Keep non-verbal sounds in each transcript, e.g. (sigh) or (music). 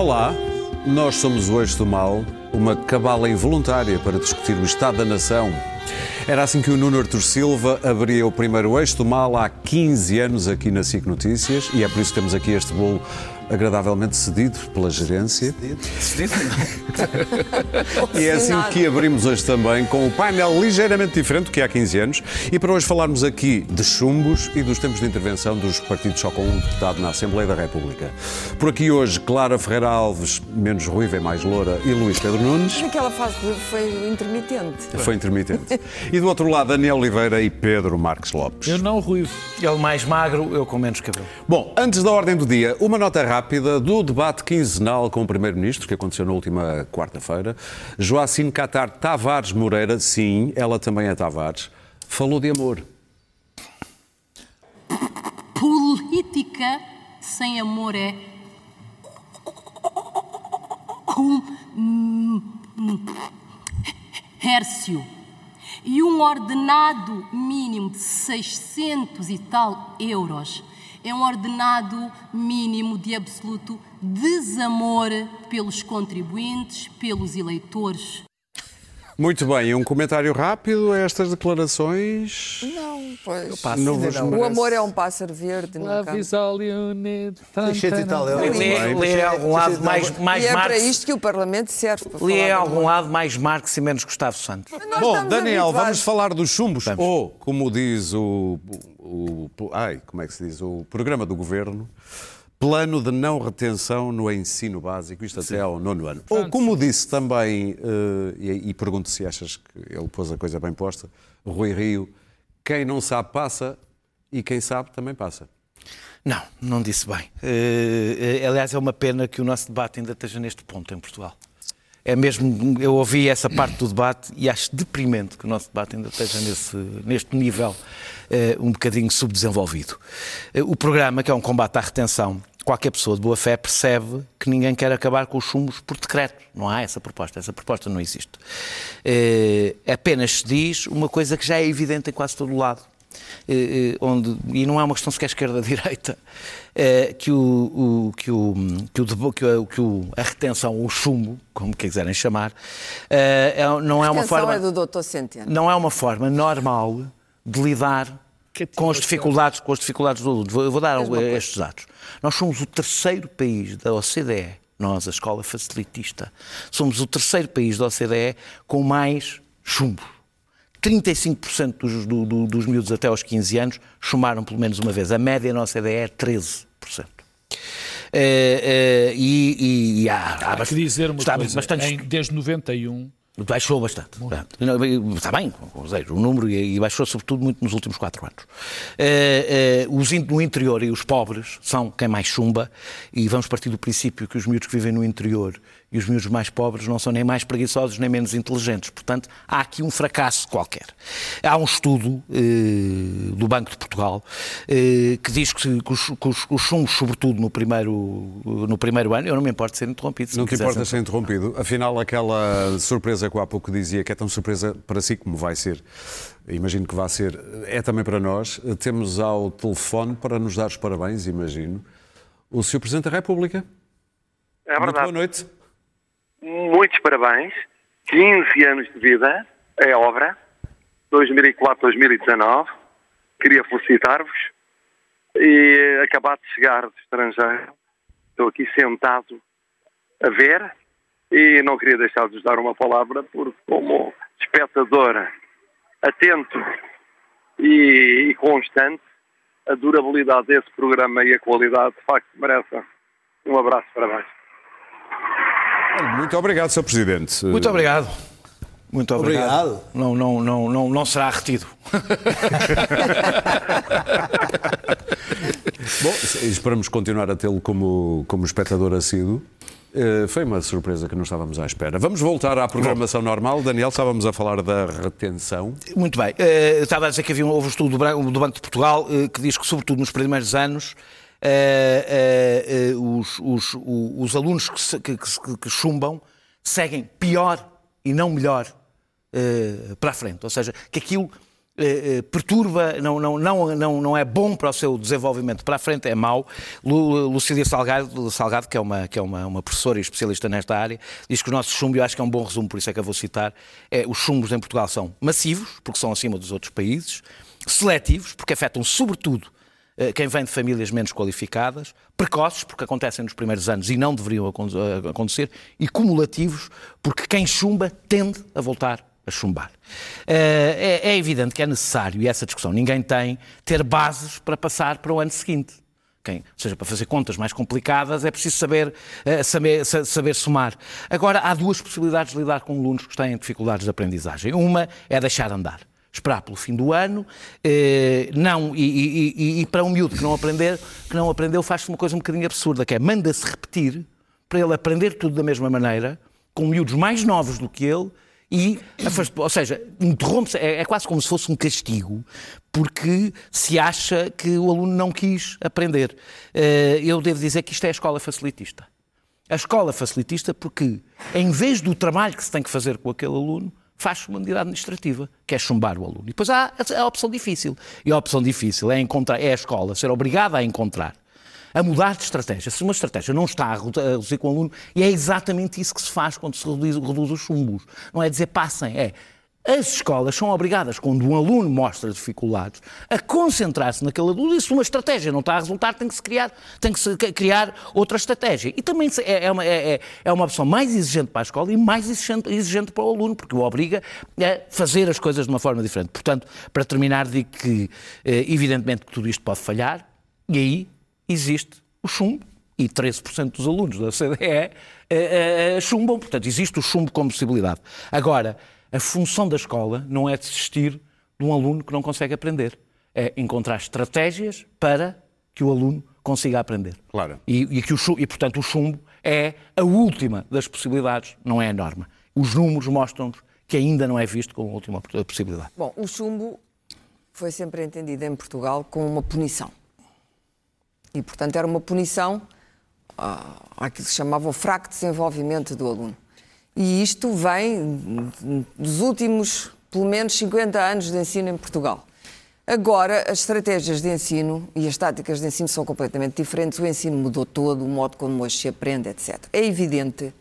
Olá, nós somos o Eixo do Mal, uma cabala involuntária para discutir o Estado da Nação. Era assim que o Nuno Artur Silva abria o primeiro Eixo do Mal há 15 anos aqui na SIC Notícias e é por isso que temos aqui este bolo agradavelmente cedido pela gerência. Cedido? E é assim que abrimos hoje também com um painel ligeiramente diferente do que há 15 anos e para hoje falarmos aqui de chumbos e dos tempos de intervenção dos partidos só com um deputado na Assembleia da República. Por aqui hoje, Clara Ferreira Alves, menos ruiva e mais loura, e Luís Pedro Nunes. Naquela fase foi intermitente. Foi intermitente. E do outro lado, Daniel Oliveira e Pedro Marques Lopes. Eu não ruivo. Ele mais magro, eu com menos cabelo. Bom, antes da ordem do dia, uma nota rápida do debate quinzenal com o Primeiro-Ministro, que aconteceu na última quarta-feira. Joacine Catar Tavares Moreira, sim, ela também é Tavares, falou de amor. Política sem amor é. Hércio. E um ordenado mínimo de 600 e tal euros é um ordenado mínimo de absoluto desamor pelos contribuintes, pelos eleitores. Muito bem, e um comentário rápido a estas declarações. Não, pois. passo. Não vos O merece. amor é um pássaro verde. nunca- Love is all you need. 600 e tal. Lê, lê a algum lado mais, mais E é para isto que o Parlamento serve. Para Lê falar a de algum lado mais Marx e menos Gustavo Santos. Bom, Daniel, vamos falar dos chumbos. Ou, como diz o, o, o- Ai, como é que se diz? O programa do governo. Plano de não retenção no ensino básico, isto até ao nono ano. Ou, como disse também, eh, e, e pergunto se achas que ele pôs a coisa bem posta, Rui Rio, quem não sabe passa e quem sabe também passa. Não, não disse bem. Eh, aliás, é uma pena que o nosso debate ainda esteja neste ponto em Portugal. É mesmo, eu ouvi essa parte do debate e acho deprimente que o nosso debate ainda esteja nesse, neste nível eh, um bocadinho subdesenvolvido. Eh, o programa, que é um combate à retenção, qualquer pessoa de boa fé percebe que ninguém quer acabar com os chumbos por decreto. Não há essa proposta, essa proposta não existe. Eh, apenas se diz uma coisa que já é evidente em quase todo o lado. Eh, eh, onde, e não é uma questão sequer esquerda-direita, eh, que, o, o- que, o, que, o, que, o, que o- a retenção, o chumbo, como quiserem chamar, é- não é uma forma é do Dr. Centeno. não é uma forma normal de lidar com as dificuldades, com as dificuldades do aluno. Vou, eu vou dar estes dados. Nós somos o terceiro país da OCDE, nós, a escola facilitista, somos o terceiro país da OCDE com mais chumbos. 35% dos, do- do- dos miúdos até aos 15 anos chumaram pelo menos uma vez. A média na OCDE é 13%. Eh, eh, e, e- e há, há Há que dizer uma está coisa, bastante em- desde 91, Baixou bastante. Não, Está bem, o número, e baixou sobretudo muito nos últimos quatro anos. Eh, eh, os no interior e os pobres são quem mais chumba, e vamos partir do princípio que os miúdos que vivem no interior e os miúdos mais pobres não são nem mais preguiçosos nem menos inteligentes. Portanto, há aqui um fracasso qualquer. Há um estudo eh, do Banco de Portugal eh, que diz que, que os, que os- os chumbos, sobretudo no primeiro, no primeiro ano, eu não me importo de ser interrompido. se Não te importas ser interrompido. Afinal, aquela surpresa que eu há pouco dizia, que é tão surpresa para si como vai ser, imagino que vai ser, é também para nós. Temos ao telefone para nos dar os parabéns, imagino, o Sr. Presidente da República. É Muito boa verdade. noite. Muitos parabéns. 15 anos de vida, é obra. 2004-2019. Queria felicitar-vos. E acabar de chegar do estrangeiro. Estou aqui sentado a ver. E não queria deixar de vos dar uma palavra, porque como espectador atento e, e constante, a durabilidade desse programa e a qualidade, de facto, merecem um abraço. Parabéns. Muito obrigado, Sr. Presidente. Muito obrigado. Muito obrigado. Obrigado. Não, não, não, não, não será retido. (laughs) Bom, esperamos continuar a tê-lo como, como espectador assíduo. Eh, foi uma surpresa que não estávamos à espera. Vamos voltar à programação normal. Daniel, estávamos a falar da retenção. Muito bem. Eh, estava a dizer que havia um, houve um estudo do Banco de Portugal eh, que diz que, sobretudo nos primeiros anos, eh, eh, os, os- os alunos que, que- que- que chumbam seguem pior e não melhor para a frente. Ou seja, que aquilo perturba, não, não, não, não, não é bom para o seu desenvolvimento para a frente, é mau. Lucília Salgado, Salgado que é, uma, que é uma, uma professora e especialista nesta área, diz que o nosso chumbo, eu acho que é um bom resumo, por isso é que eu vou citar, é, os chumbos em Portugal são massivos, porque são acima dos outros países, seletivos, porque afetam sobretudo quem vem de famílias menos qualificadas, precoces, porque acontecem nos primeiros anos e não deveriam acontecer, e cumulativos, porque quem chumba tende a voltar a chumbar. Eh, é, é evidente que é necessário, e essa discussão ninguém tem, ter bases para passar para o ano seguinte. Quem, ou seja, para fazer contas mais complicadas é preciso saber, eh, saber, saber somar. Agora, há duas possibilidades de lidar com alunos que têm dificuldades de aprendizagem. Uma é deixar andar, esperar pelo fim do ano, eh, não, e, e, e, e, para um miúdo que não, aprender, que não aprendeu faz-se uma coisa um bocadinho absurda, que é manda-se repetir para ele aprender tudo da mesma maneira, com miúdos mais novos do que ele, e, ou seja, interrompe-se, é, é, quase como se fosse um castigo, porque se acha que o aluno não quis aprender. Uh, eu devo dizer que isto é a escola facilitista. A escola facilitista porque, em vez do trabalho que se tem que fazer com aquele aluno, faz uma medida administrativa, que é chumbar o aluno. E depois há a opção difícil. E a opção difícil é, encontrar, é a escola ser obrigada a encontrar a mudar de estratégia. Se uma estratégia não está a reduzir com o aluno, e é exatamente isso que se faz quando se reduz, reduz os chumbos. Não é dizer passem, é as escolas são obrigadas, quando um aluno mostra dificuldades, a concentrar-se naquele aluno e se uma estratégia não está a resultar, tem que se criar, tem que se criar outra estratégia. E também é, é uma, é, é, é uma opção mais exigente para a escola e mais exigente, exigente para o aluno, porque o obriga a fazer as coisas de uma forma diferente. Portanto, para terminar, digo que, eh, evidentemente, que tudo isto pode falhar, e aí existe o chumbo, e 13% dos alunos da CDE é, é, chumbam, portanto, existe o chumbo como possibilidade. Agora, a função da escola não é desistir de um aluno que não consegue aprender, é encontrar estratégias para que o aluno consiga aprender. Claro. E, e, que o, e, portanto, o chumbo é a última das possibilidades, não é a norma. Os números mostram-nos que ainda não é visto como a última possibilidade. Bom, o chumbo foi sempre entendido em Portugal como uma punição. E, portanto, era uma punição àquilo que se chamava o fraco desenvolvimento do aluno. E isto vem dos últimos, pelo menos, 50 anos de ensino em Portugal. Agora, as estratégias de ensino e as táticas de ensino são completamente diferentes. O ensino mudou todo, o modo como hoje se aprende, etc. É evidente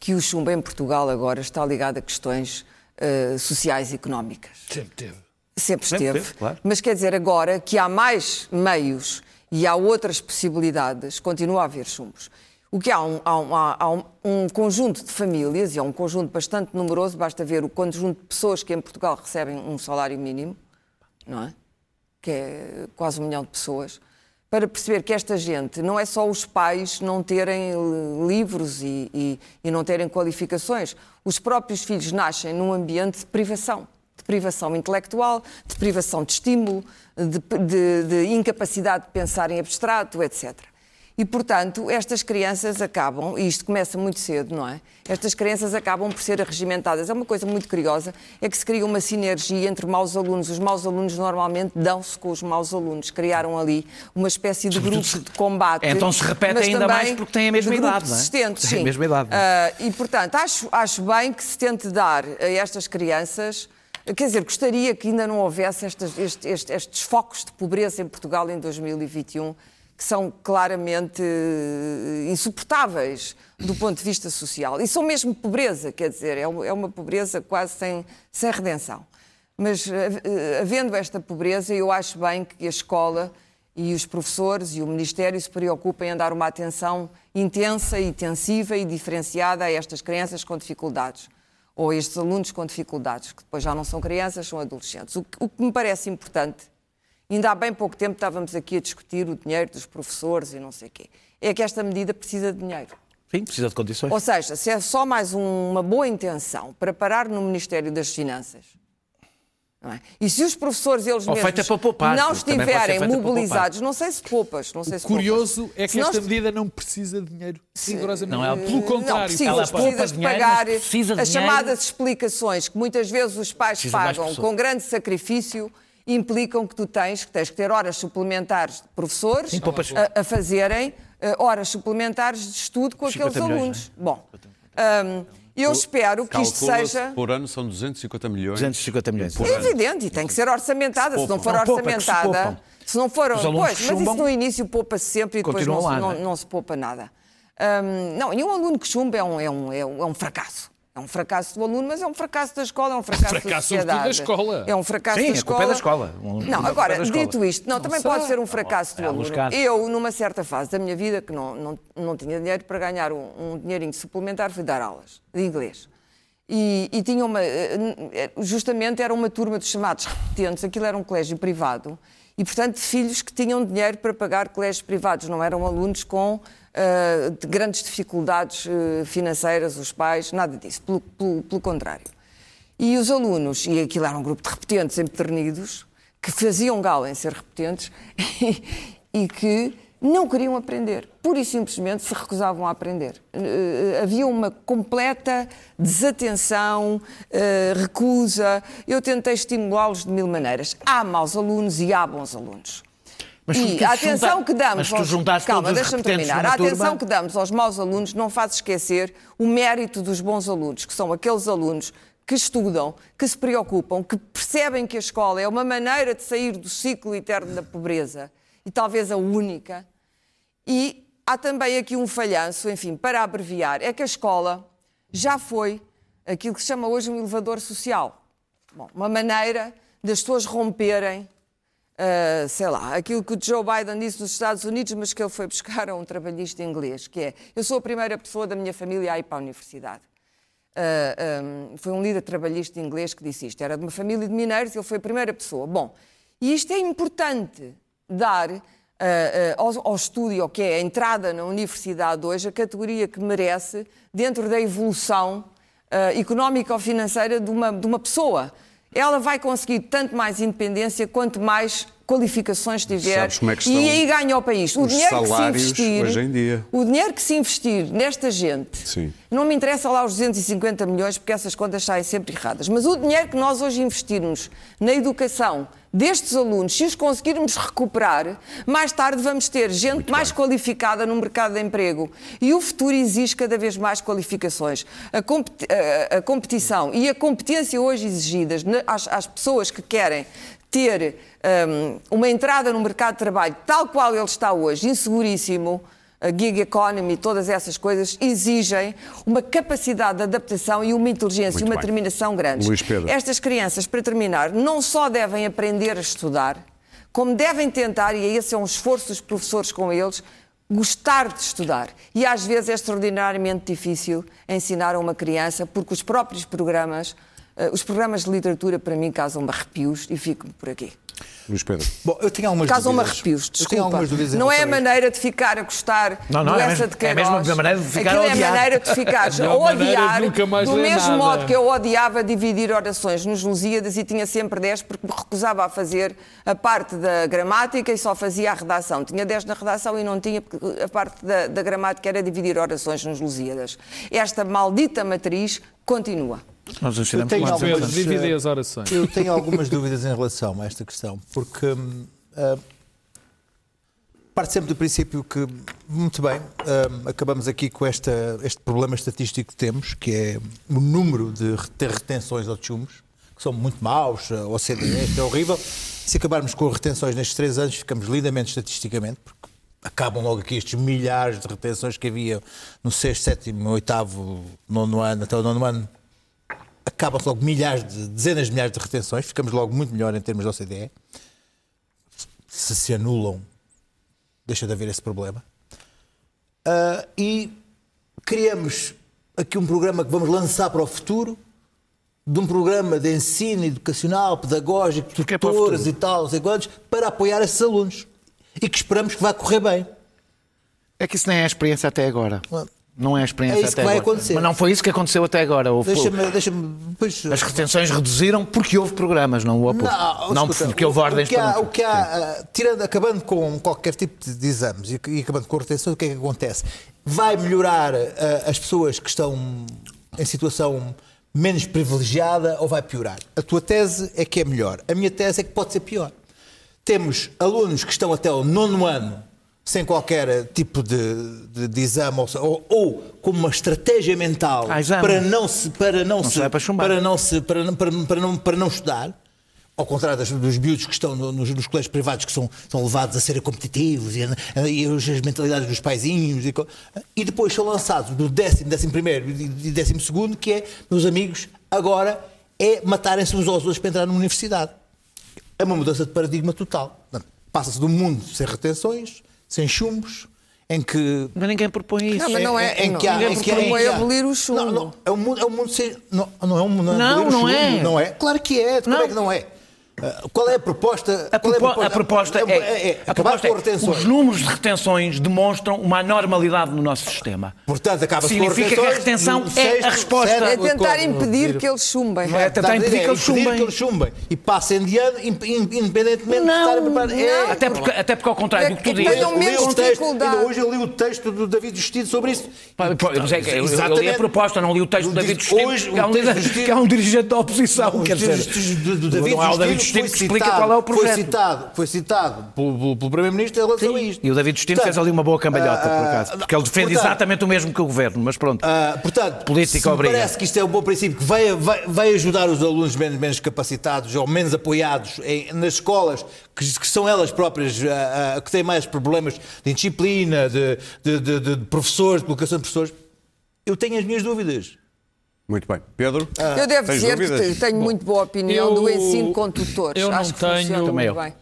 que o chumbo em Portugal agora está ligado a questões uh, sociais e económicas. Sempre teve. Sempre esteve. Sempre teve, claro. Mas quer dizer agora que há mais meios e há outras possibilidades, continua a haver chumbos. O que há um, há, um, há um, conjunto de famílias, e é um conjunto bastante numeroso, basta ver o conjunto de pessoas que em Portugal recebem um salário mínimo, não é? Que é quase um milhão de pessoas, para perceber que esta gente não é só os pais não terem livros e, e, e não terem qualificações, os próprios filhos nascem num ambiente de privação de privação intelectual, de privação de estímulo, de, de, de incapacidade de pensar em abstrato, etc. E, portanto, estas crianças acabam, e isto começa muito cedo, não é? Estas crianças acabam por ser arregimentadas. É uma coisa muito curiosa, é que se cria uma sinergia entre maus alunos. Os maus alunos normalmente dão-se com os maus alunos. Criaram ali uma espécie de grupo de combate. Então se repete ainda mais porque têm a mesma idade, não é? Têm a mesma idade. Uh, e, portanto, acho, acho bem que se tente dar a estas crianças Quer dizer, gostaria que ainda não houvesse estes, estes, estes, focos de pobreza em Portugal em 2021, que são claramente eh, insuportáveis do ponto de vista social. E são mesmo pobreza, quer dizer, é, é uma pobreza quase sem, sem redenção. Mas eh, havendo esta pobreza, eu acho bem que a escola e os professores e o Ministério se preocupem em dar uma atenção intensa, intensiva e diferenciada a estas crianças com dificuldades ou estes alunos com dificuldades, que depois já não são crianças, são adolescentes. O que me parece importante, ainda há bem pouco tempo estávamos aqui a discutir o dinheiro dos professores e não sei o quê, é que esta medida precisa de dinheiro. Sim, precisa de condições. Ou seja, se é só mais um, uma boa intenção para parar no Ministério das Finanças, é? E se os professores eles Ou mesmos poupar, não estiverem mobilizados, não sei se poupas, não sei o se curioso poupas. é que esta nós... medida não precisa de dinheiro, rigorosamente. Não, é, pelo contrário, não, precisas, ela precisas de dinheiro, pagar precisa as chamadas explicações que muitas vezes os pais precisa pagam com grande sacrifício implicam que tu tens que tens que ter horas suplementares de professores Sim, a, a, fazerem uh, horas suplementares de estudo com aqueles alunos. É? Bom, um, Eu espero que isto seja. Por ano são 250 milhões. 250 milhões. Por É ano. evidente, e tem que ser orçamentada. Se não for Não, que se orçamentada. Se não for. Pois, mas isso no início poupa-se sempre e depois não, se- lá, não, não é? não se poupa nada. Hum, não, e um aluno que chumba é um, é, um, é, um, é um fracasso. É um fracasso do aluno, mas é um fracasso da escola, é um fracasso, da fracasso, sociedade. sobretudo, da escola. É um fracasso Sim, da a escola. culpa é da escola. Um- Não, agora, da escola. dito isto, não, também pode ser um fracasso do aluno. casos. Eu, numa certa fase da minha vida, que não, não, não tinha dinheiro para ganhar um, um dinheirinho suplementar, fui dar aulas de inglês. E, e tinha uma. eh, Justamente era uma turma dos chamados repetentes, aquilo era um colégio privado, e portanto filhos que tinham dinheiro para pagar colégios privados, não eram alunos com eh, de grandes dificuldades eh, financeiras, os pais, nada disso, pelo, pelo, pelo contrário. E os alunos, e aquilo era um grupo de repetentes empedernidos, que faziam gala em ser repetentes (laughs) e que não queriam aprender. Pura e simplesmente se recusavam a aprender. Eh, Havia uma completa desatenção, recusa. Eu tentei estimulá-los de mil maneiras. Há maus alunos e há bons alunos. Mas e a atenção juntar- que damos mas tu aos... Calma, deixa-me terminar. A atenção turma? que damos aos maus alunos não faz esquecer o mérito dos bons alunos, que são aqueles alunos que estudam, que se preocupam, que percebem que a escola é uma maneira de sair do ciclo eterno da pobreza e talvez a única. E há também aqui um falhanço, enfim, para abreviar, é que a escola já foi aquilo que se chama hoje um elevador social. Bom, uma maneira das pessoas romperem Uh, sei lá, aquilo que o Joe Biden disse nos Estados Unidos, mas que ele foi buscar a um trabalhista inglês, que é, eu sou a primeira pessoa da minha família a ir para a universidade. Uh, um, foi um líder trabalhista inglês que disse isto. Era de uma família de mineiros e ele foi a primeira pessoa. Bom, e isto é importante dar uh, ao, ao estúdio, ao que é a entrada na universidade hoje, a categoria que merece dentro da evolução económica ou financeira de uma, de uma pessoa ela vai conseguir tanto mais independência quanto mais qualificações tiver é que e aí ganha o país. O dinheiro que se investir, o dinheiro que se investir nesta gente, Sim. não me interessa lá os 250 milhões porque essas contas saem sempre erradas, mas o dinheiro que nós hoje investirmos na educação destes alunos, se os conseguirmos recuperar, mais tarde vamos ter gente mais qualificada no mercado de emprego. E o futuro exige cada vez mais qualificações. A, competi- a- a competição e a competência hoje exigidas às, às pessoas que querem ter hum, uma entrada no mercado de trabalho tal qual ele está hoje, inseguríssimo, a gig economy, todas essas coisas, exigem uma capacidade de adaptação e uma inteligência e uma bem. determinação grandes. Luís Pedro. Estas crianças, para terminar, não só devem aprender a estudar, como devem tentar, e esse é um esforço dos professores com eles, gostar de estudar. E às vezes é extraordinariamente difícil ensinar a uma criança, porque os próprios programas, os programas de literatura, para mim, causam-me arrepios e fico por aqui. Luís Pedro. Bom, eu tenho algumas Causam-me dúvidas. arrepios, desculpa. algumas dúvidas em Não é a maneira de ficar a gostar Não, não, do é Essa mesmo- de é Queiroz. mesmo a maneira de ficar Aquilo a (laughs) é a odiar. maneira de ficar Melhor a odiar, nunca mais do mesmo nada. modo que eu odiava dividir orações nos Lusíadas e tinha sempre 10 porque me recusava a fazer a parte da gramática e só fazia a redação. Tinha 10 na redação e não tinha porque a parte da, da gramática era dividir orações nos Lusíadas. Esta maldita matriz continua. Nós nos tiramos tenho algumas- as orações. Eu tenho algumas dúvidas em relação a esta questão, porque hum, ah, parte sempre do princípio que, muito bem, hum, acabamos aqui com esta, este problema estatístico que temos, que é o número de ter retenções ou de chumos, que são muito maus, a OCDE, isto é horrível. Se acabarmos com retenções nestes três anos, ficamos lindamente estatisticamente, porque acabam logo aqui estes milhares de retenções que havia no sexto, sétimo, oitavo, nono ano, até o nono ano, acabam-se logo milhares de, dezenas de milhares de retenções, ficamos logo muito melhor em termos de OCDE. Se se anulam, deixa de haver esse problema. Ah, e criamos aqui um programa que vamos lançar para o futuro, de um programa de ensino educacional, pedagógico, é tutores futuro. e tal, não sei quantos, para apoiar esses alunos. E que esperamos que vá correr bem. É que isso nem é a experiência até agora. Não é a experiência É até agora. acontecer. Mas não foi isso que aconteceu até agora. Deixa-me. Deixa-me depois- As retenções reduziram porque houve programas, não houve. Não, escuta, porque houve ordens o que há, para não- o que há, ah, tirando, acabando com qualquer tipo de, exames e, e acabando com retenções, o que é que acontece? Vai melhorar ah, as pessoas que estão em situação menos privilegiada ou vai piorar? A tua tese é que é melhor. A minha tese é que pode ser pior. Temos alunos que estão até o nono ano sem qualquer tipo de, de, de exame ou, ou, com uma estratégia mental Ah, para não se para não, Não se para para não se para não, para, para não para não estudar. Ao contrário das- dos miúdos que estão no- nos, nos colégios privados que são, são levados a serem competitivos e, e as mentalidades dos paizinhos e, e depois são lançados no décimo, décimo primeiro e décimo segundo que é, meus amigos, agora é matarem-se uns aos outros para entrar numa universidade. É uma mudança de paradigma total. Passa-se de um mundo sem retenções, sem chumbos, em que Mas ninguém propõe isso. Não, mas não é- em não- que há, ninguém em que propõe há- abolir o chumbo. Não, não, é um mundo, é um mundo sem. Não, não é um mundo. Não, o não chumbo, é. Não é? Claro que é. Como Não. é que não é? Qual é a proposta? A, qual é propo- a proposta é, a acabar proposta com é retenções. os números de retenções demonstram uma anormalidade no nosso sistema. Portanto, acaba-se com Significa que a retenção no é a resposta. É tentar impedir que eles chumbem. Não é tentar a impedir que eles chumbem. que eles chumbem. E passem de ano, in- in- independentemente de estarem preparados. É, Até porque, até porque ao contrário do que tu É dizes. tenham menos dificuldade. ainda hoje eu li o texto do David Justiça sobre isso. É eu- eu, li a proposta, não li o texto do David Justino, (laughs) que, é um Justino- é dirigente da oposição. Quer dizer, não é o David Justino Justino que foi explica citado- qual é o projeto. Foi citado, foi citado pelo, pelo- Primeiro-Ministro em relação a isto. E o David Justino fez ali uma boa cambalhota, por Ah, acaso. Porque ele defende portanto, exatamente o mesmo que o governo, mas pronto. Ah, portanto, Política obriga. parece que isto é um bom princípio que vai, vai, vai ajudar os alunos menos, menos capacitados ou menos apoiados em- nas escolas, que, que são elas próprias ah, ah, que têm mais problemas de indisciplina, de, de, de- de- de professores, de colocação de professores. Eu tenho as minhas dúvidas. Muito bem. Pedro? Eu devo dizer dúvidas? que tenho muito boa opinião eu- do ensino com tutores. eu não Acho que tenho- muito eu. bem.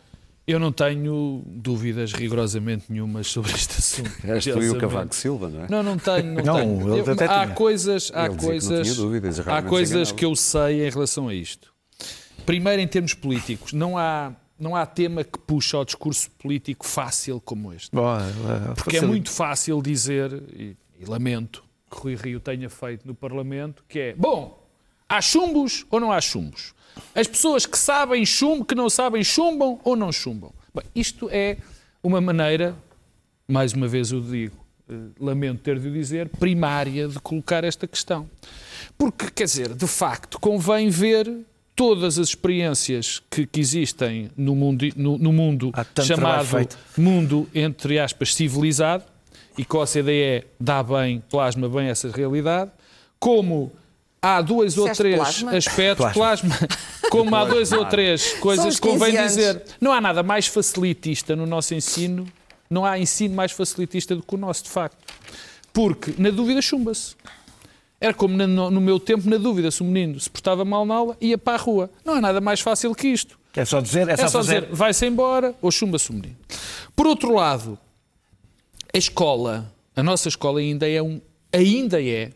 Eu não tenho dúvidas rigorosamente nenhumas sobre este assunto. És tu e o. Cavaco Silva, não é? Não, não tenho. Não, Não, tenho. ele Eu- até há tinha. coisas, há Ele não coisas, tinha dúvidas, há coisas que eu sei em relação a isto. Primeiro, em termos políticos, não há, não há tema que puxa ao discurso político fácil como este. Porque é muito fácil dizer, e, e lamento que Rui Rio tenha feito no Parlamento, que é, bom, há chumbos ou não há chumbos? As pessoas que sabem chumbo, que não sabem, chumbam ou não chumbam? Bem, isto é uma maneira, mais uma vez eu digo, eh, lamento ter de o dizer, primária de colocar esta questão. Porque, quer dizer, de facto, convém ver todas as experiências que, que existem no mundo, no, no mundo chamado mundo, entre aspas, civilizado, e que a OCDE dá bem, plasma bem essa realidade, como há dois ou três plasma? aspectos, plasma, (laughs) como há dois ou três coisas que convém 15 anos. dizer. Não há nada mais facilitista no nosso ensino, não há ensino mais facilitista do que o nosso, de facto. Porque, na dúvida, chumba-se. Era como no, no meu tempo, na dúvida, se o menino se portava mal na aula, ia para a rua. Não há nada mais fácil que isto. É só dizer, é É só, só dizer, vai-se embora ou chumba-se o menino. Por outro lado, a escola, a nossa escola ainda é um, ainda é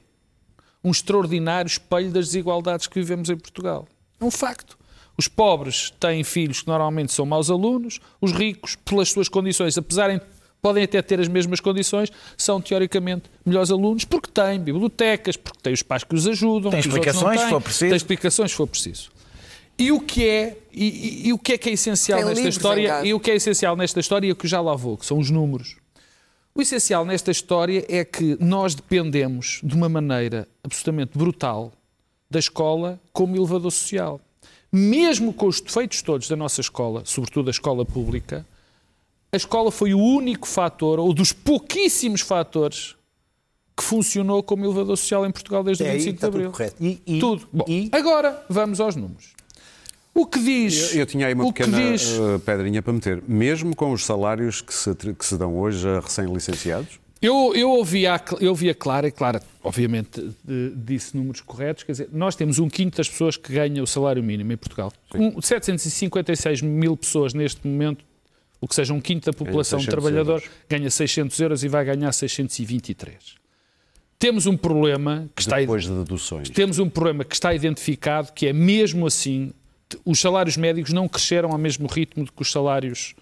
um extraordinário espelho das desigualdades que vivemos em Portugal. É um facto. Os pobres têm filhos que normalmente são maus alunos, os ricos, pelas suas condições, apesar de podem até ter as mesmas condições, são teoricamente melhores alunos porque têm bibliotecas, porque têm os pais que os ajudam, Tem explicações, se têm, for preciso. Tem explicações se for preciso. E o que é, e, e- e o que é que é essencial Tem nesta livros história? E o que é essencial nesta história, e o que já lá vou, que são os números. O essencial nesta história é que nós dependemos de uma maneira absolutamente brutal da escola como elevador social. Mesmo com os defeitos todos da nossa escola, sobretudo a escola pública, a escola foi o único fator, ou dos pouquíssimos fatores, que funcionou como elevador social em Portugal desde o É aí 25 que está de Abril. tudo correto. E- e- tudo. Bom, e- agora vamos aos números. O que diz. Eu, eu tinha aí uma pequena diz- eh, pedrinha para meter. Mesmo com os salários que se, que se dão hoje a recém-licenciados, Eu, eu, ouvi a, eu ouvi a Clara, e Clara, obviamente, de- disse números corretos. Quer dizer, nós temos um quinto das pessoas que ganham o salário mínimo em Portugal. Um, 756 mil pessoas neste momento, o que seja um quinto da população 600 trabalhador, euros. ganha 600 euros e vai ganhar 623. Temos um problema que está depois de deduções. temos um problema que está identificado, que é mesmo assim, os salários médicos não cresceram ao mesmo ritmo do que os salários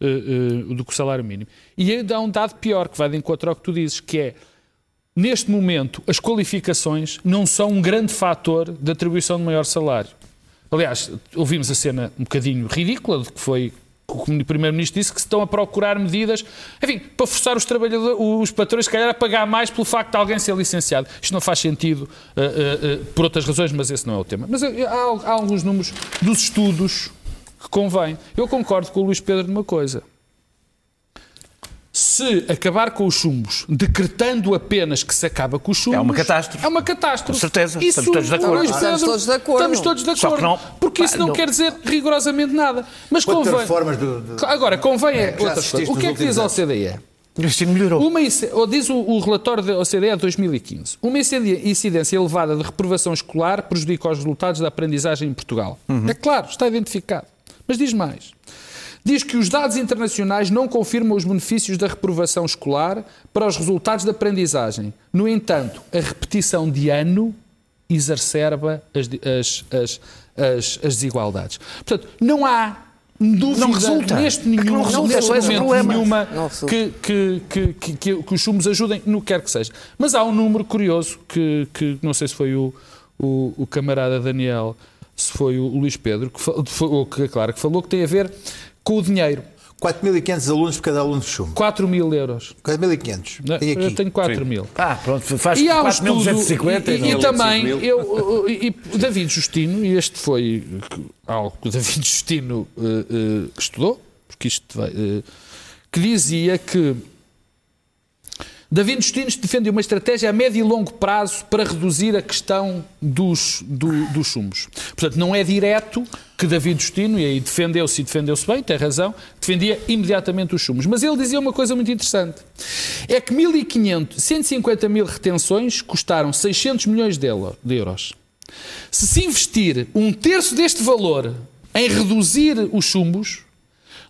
eh, eh, do que o salário mínimo. E ainda há um dado pior que vai de encontro ao que tu dizes, que é neste momento as qualificações não são um grande fator de atribuição de maior salário. Aliás, ouvimos a cena um bocadinho ridícula de que foi o Primeiro-Ministro disse que se estão a procurar medidas, enfim, para forçar os trabalhadores, os patrões, se calhar, a pagar mais pelo facto de alguém ser licenciado. Isto não faz sentido eh, eh, por outras razões, mas esse não é o tema. Mas há, há alguns números dos estudos que convém. Eu concordo com o Luís Pedro numa coisa. Se acabar com os chumbos, decretando apenas que se acaba com os chumbos. É uma catástrofe. É uma catástrofe. Com certeza. Isso, Estamos todos de acordo. Estamos todos de acordo. Estamos todos de acordo. Só que não- porque isso pá, não, não- quer dizer rigorosamente nada. Mas convém. do- Agora, convém é que já outra assististe coisa. O que é que diz a OCDE? Melhorou. Uma, ou diz o, o relatório da OCDE de 2015. Uma incidência elevada de reprovação escolar prejudica os resultados da aprendizagem em Portugal. É claro, está identificado. Mas diz mais. Diz que os dados internacionais não confirmam os benefícios da reprovação escolar para os resultados da aprendizagem. No entanto, a repetição de ano exacerba as, as- as- as- as desigualdades. Portanto, não há dúvida Não resulta. neste É nenhum, não resulta, neste momento problema. nenhuma que, que, que, que, que- os chumos ajudem no que quer que seja. Mas há um número curioso que, que não sei se foi o, o, o camarada Daniel, se foi o Luís Pedro, que, foi- que, claro, que falou que tem a ver com o dinheiro. 4.500 alunos por cada aluno de chumbo. 4 mil euros. 4.500. Não, Tem aqui. Eu tenho 4 mil. Ah, pronto, faz E há um estudo, 4.250 e, e, e não. também, 5 mil. eu, e, e David Justino, e este foi algo que o David Justino eh, eh, estudou, porque isto vai, eh, que dizia que David Justino defende uma estratégia a médio e longo prazo para reduzir a questão dos, do- dos chumbos. Portanto, não é direto que David Justino, e aí defendeu-se e defendeu-se bem, tem razão, defendia imediatamente os chumbos. Mas ele dizia uma coisa muito interessante. É que 1.500, 150 mil retenções custaram 600 milhões de euro- de euros. Se se investir um terço deste valor em reduzir os chumbos,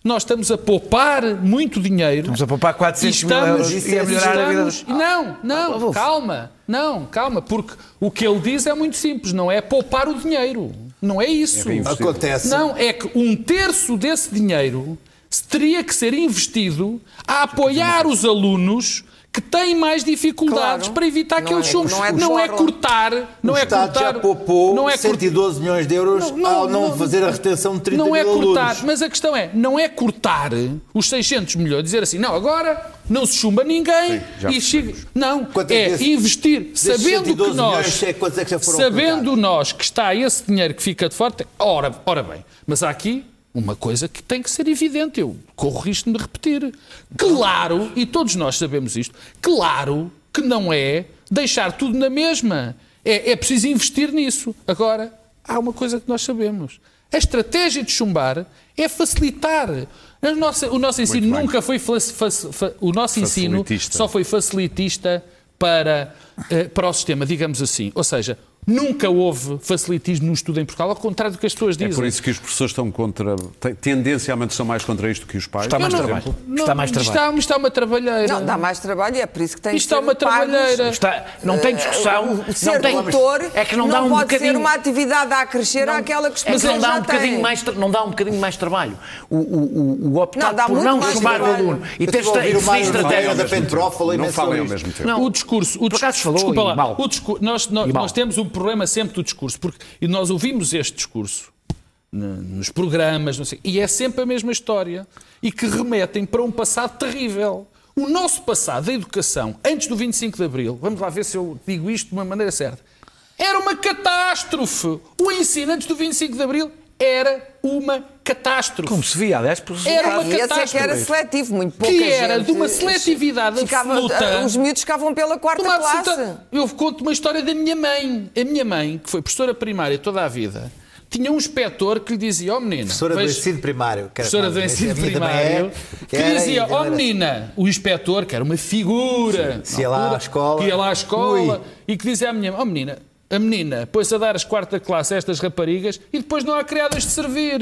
nós estamos a poupar muito dinheiro. Estamos a poupar 400 mil euros e a melhorar a vida estamos- Não, não, Wolf. calma, não, calma, porque o que ele diz é muito simples, não é poupar o dinheiro, não é isso. reinvestir. Acontece. Não, é que um terço desse dinheiro se teria que ser investido a apoiar os alunos que têm mais dificuldades Claro. para evitar Não aqueles é- chumos. não é não é cortar, não o é Estado cortar. já poupou não é cortar. 112 milhões de euros Não, não, ao não, não, fazer a retenção de 30 Não mil é cortar, alunos. mas a questão é, não é cortar os 600 milhões, dizer assim, não, agora não se chumba ninguém já e chega. Não, Quanto é é que esse- investir, sabendo que 112 nós, milhões, é é que sabendo nós que está esse dinheiro que fica de fora, ora, ora bem, mas há aqui uma coisa que tem que ser evidente, eu corro risco de me repetir. Claro, e todos nós sabemos isto, claro que não é deixar tudo na mesma. É, é preciso investir nisso. Agora, há uma coisa que nós sabemos. A estratégia de chumbar é facilitar. Nossa- o nosso ensino nunca foi fa- fa- o nosso ensino só foi facilitista para, para o sistema, digamos assim. Ou seja, nunca houve facilitismo no estudo em Portugal, ao contrário do que as pessoas É dizem. por isso que os professores estão contra, tendencialmente estão mais contra isto que os pais. Está mais não- trabalho. Não, Está mais trabalho. Está, isto está uma trabalheira. Não, dá mais trabalho e é por isso que tem Isto que é ser uma trabalheira. Está, não tem discussão. O ser não tem, doutor é que não, dá um pode bocadinho, ser uma atividade a crescer àquela que os é que não dá um bocadinho mais não dá um bocadinho mais trabalho. O, o, o, o optar Não, dá por não chumbar o aluno e ter estratégia. Da Pentrof, falei Não falem ao mesmo tempo. Não. O discurso, o Por acaso discurso, falou desculpa e lá, mal. o nós, nós, nós temos um problema sempre do discurso, porque e nós ouvimos este discurso nos programas, sei, e é sempre a mesma história e que remetem para um passado terrível. O nosso passado da educação, antes do 25 de Abril, vamos lá ver se eu digo isto de uma maneira certa, era uma catástrofe. O ensino antes do 25 de Abril era uma catástrofe. Como se via, aliás, por Era uma E é que catástrofe. era seletivo, muito pouca Que era gente de uma seletividade ficava- absoluta. Os miúdos ficavam pela quarta classe. absoluta- Eu conto uma história da minha mãe. A minha mãe, que foi professora primária toda a vida, tinha um inspetor que lhe dizia, ó oh, menina... Professora do veja- ensino primário. que era Professora do ensino primário, é, que era, dizia, ó oh, menina, o inspetor, que era uma figura, Se na ia lá à escola. que ia lá à escola, Ui. e que dizia à minha ó oh, menina, a menina pôs-se a dar as quarta classe a estas raparigas e depois não há criadas de servir.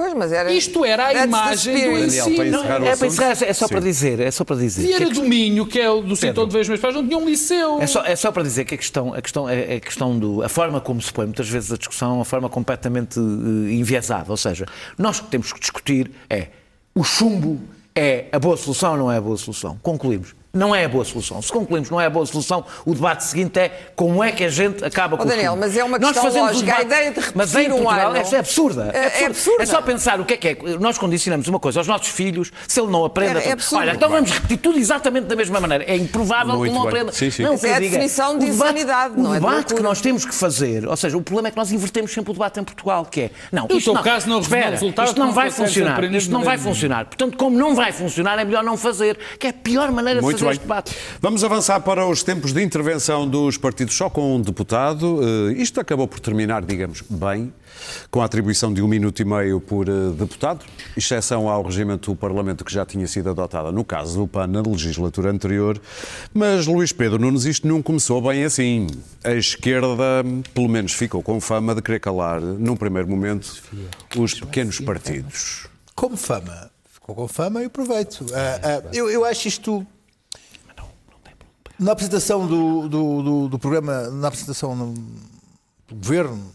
Pois, mas era, Isto era a imagem do spirit. Daniel, para ensino. encerrar o É, para encerrar, é só Sim. para dizer, é só para dizer. Vieira que a do Minho, que é o do sítio onde vejo os meus pais, não tinha um liceu. É só, é só para dizer que a questão, a questão é a questão do a forma como se põe muitas vezes a discussão, é uma forma completamente eh, enviesada. Ou seja, nós o que temos que discutir é o chumbo é a boa solução ou não é a boa solução. Concluímos. Não é a boa solução. Se concluímos que não é a boa solução, o debate seguinte é como é que a gente acaba com oh, Daniel, mas é uma questão Nós fazemos lógica. Debate, a ideia de repetir mas em Portugal, um ano... é absurda. É, é, absurda. É só pensar o que é que é. Nós condicionamos uma coisa aos nossos filhos, se ele não aprende... É, é absurdo. Olha, então vamos repetir tudo exatamente da mesma maneira. É improvável Muito que não aprenda. Sim, sim. Não, é a definição de insanidade, não é? O debate que nós temos que fazer, ou seja, o problema é que nós invertemos sempre o debate em Portugal, que é... Não, isto não, caso não, espera, isto não vai funcionar. Isto não vai funcionar. Portanto, como não vai funcionar, é melhor não fazer, que é a pior maneira de fazer este debate. Vamos avançar para os tempos de intervenção dos partidos só com um deputado. Uh, isto acabou por terminar, digamos, bem, com a atribuição de um minuto e meio por uh, deputado, exceção ao regimento do Parlamento que já tinha sido adotada no caso do PAN na legislatura anterior. Mas, Luís Pedro Nunes, isto não começou bem assim. A esquerda, pelo menos, ficou com fama de querer calar, num primeiro momento, os pequenos partidos. Como fama? Ficou com fama e proveito. Uh, eu, eu acho isto na apresentação do, do, do, do, programa, na apresentação do governo,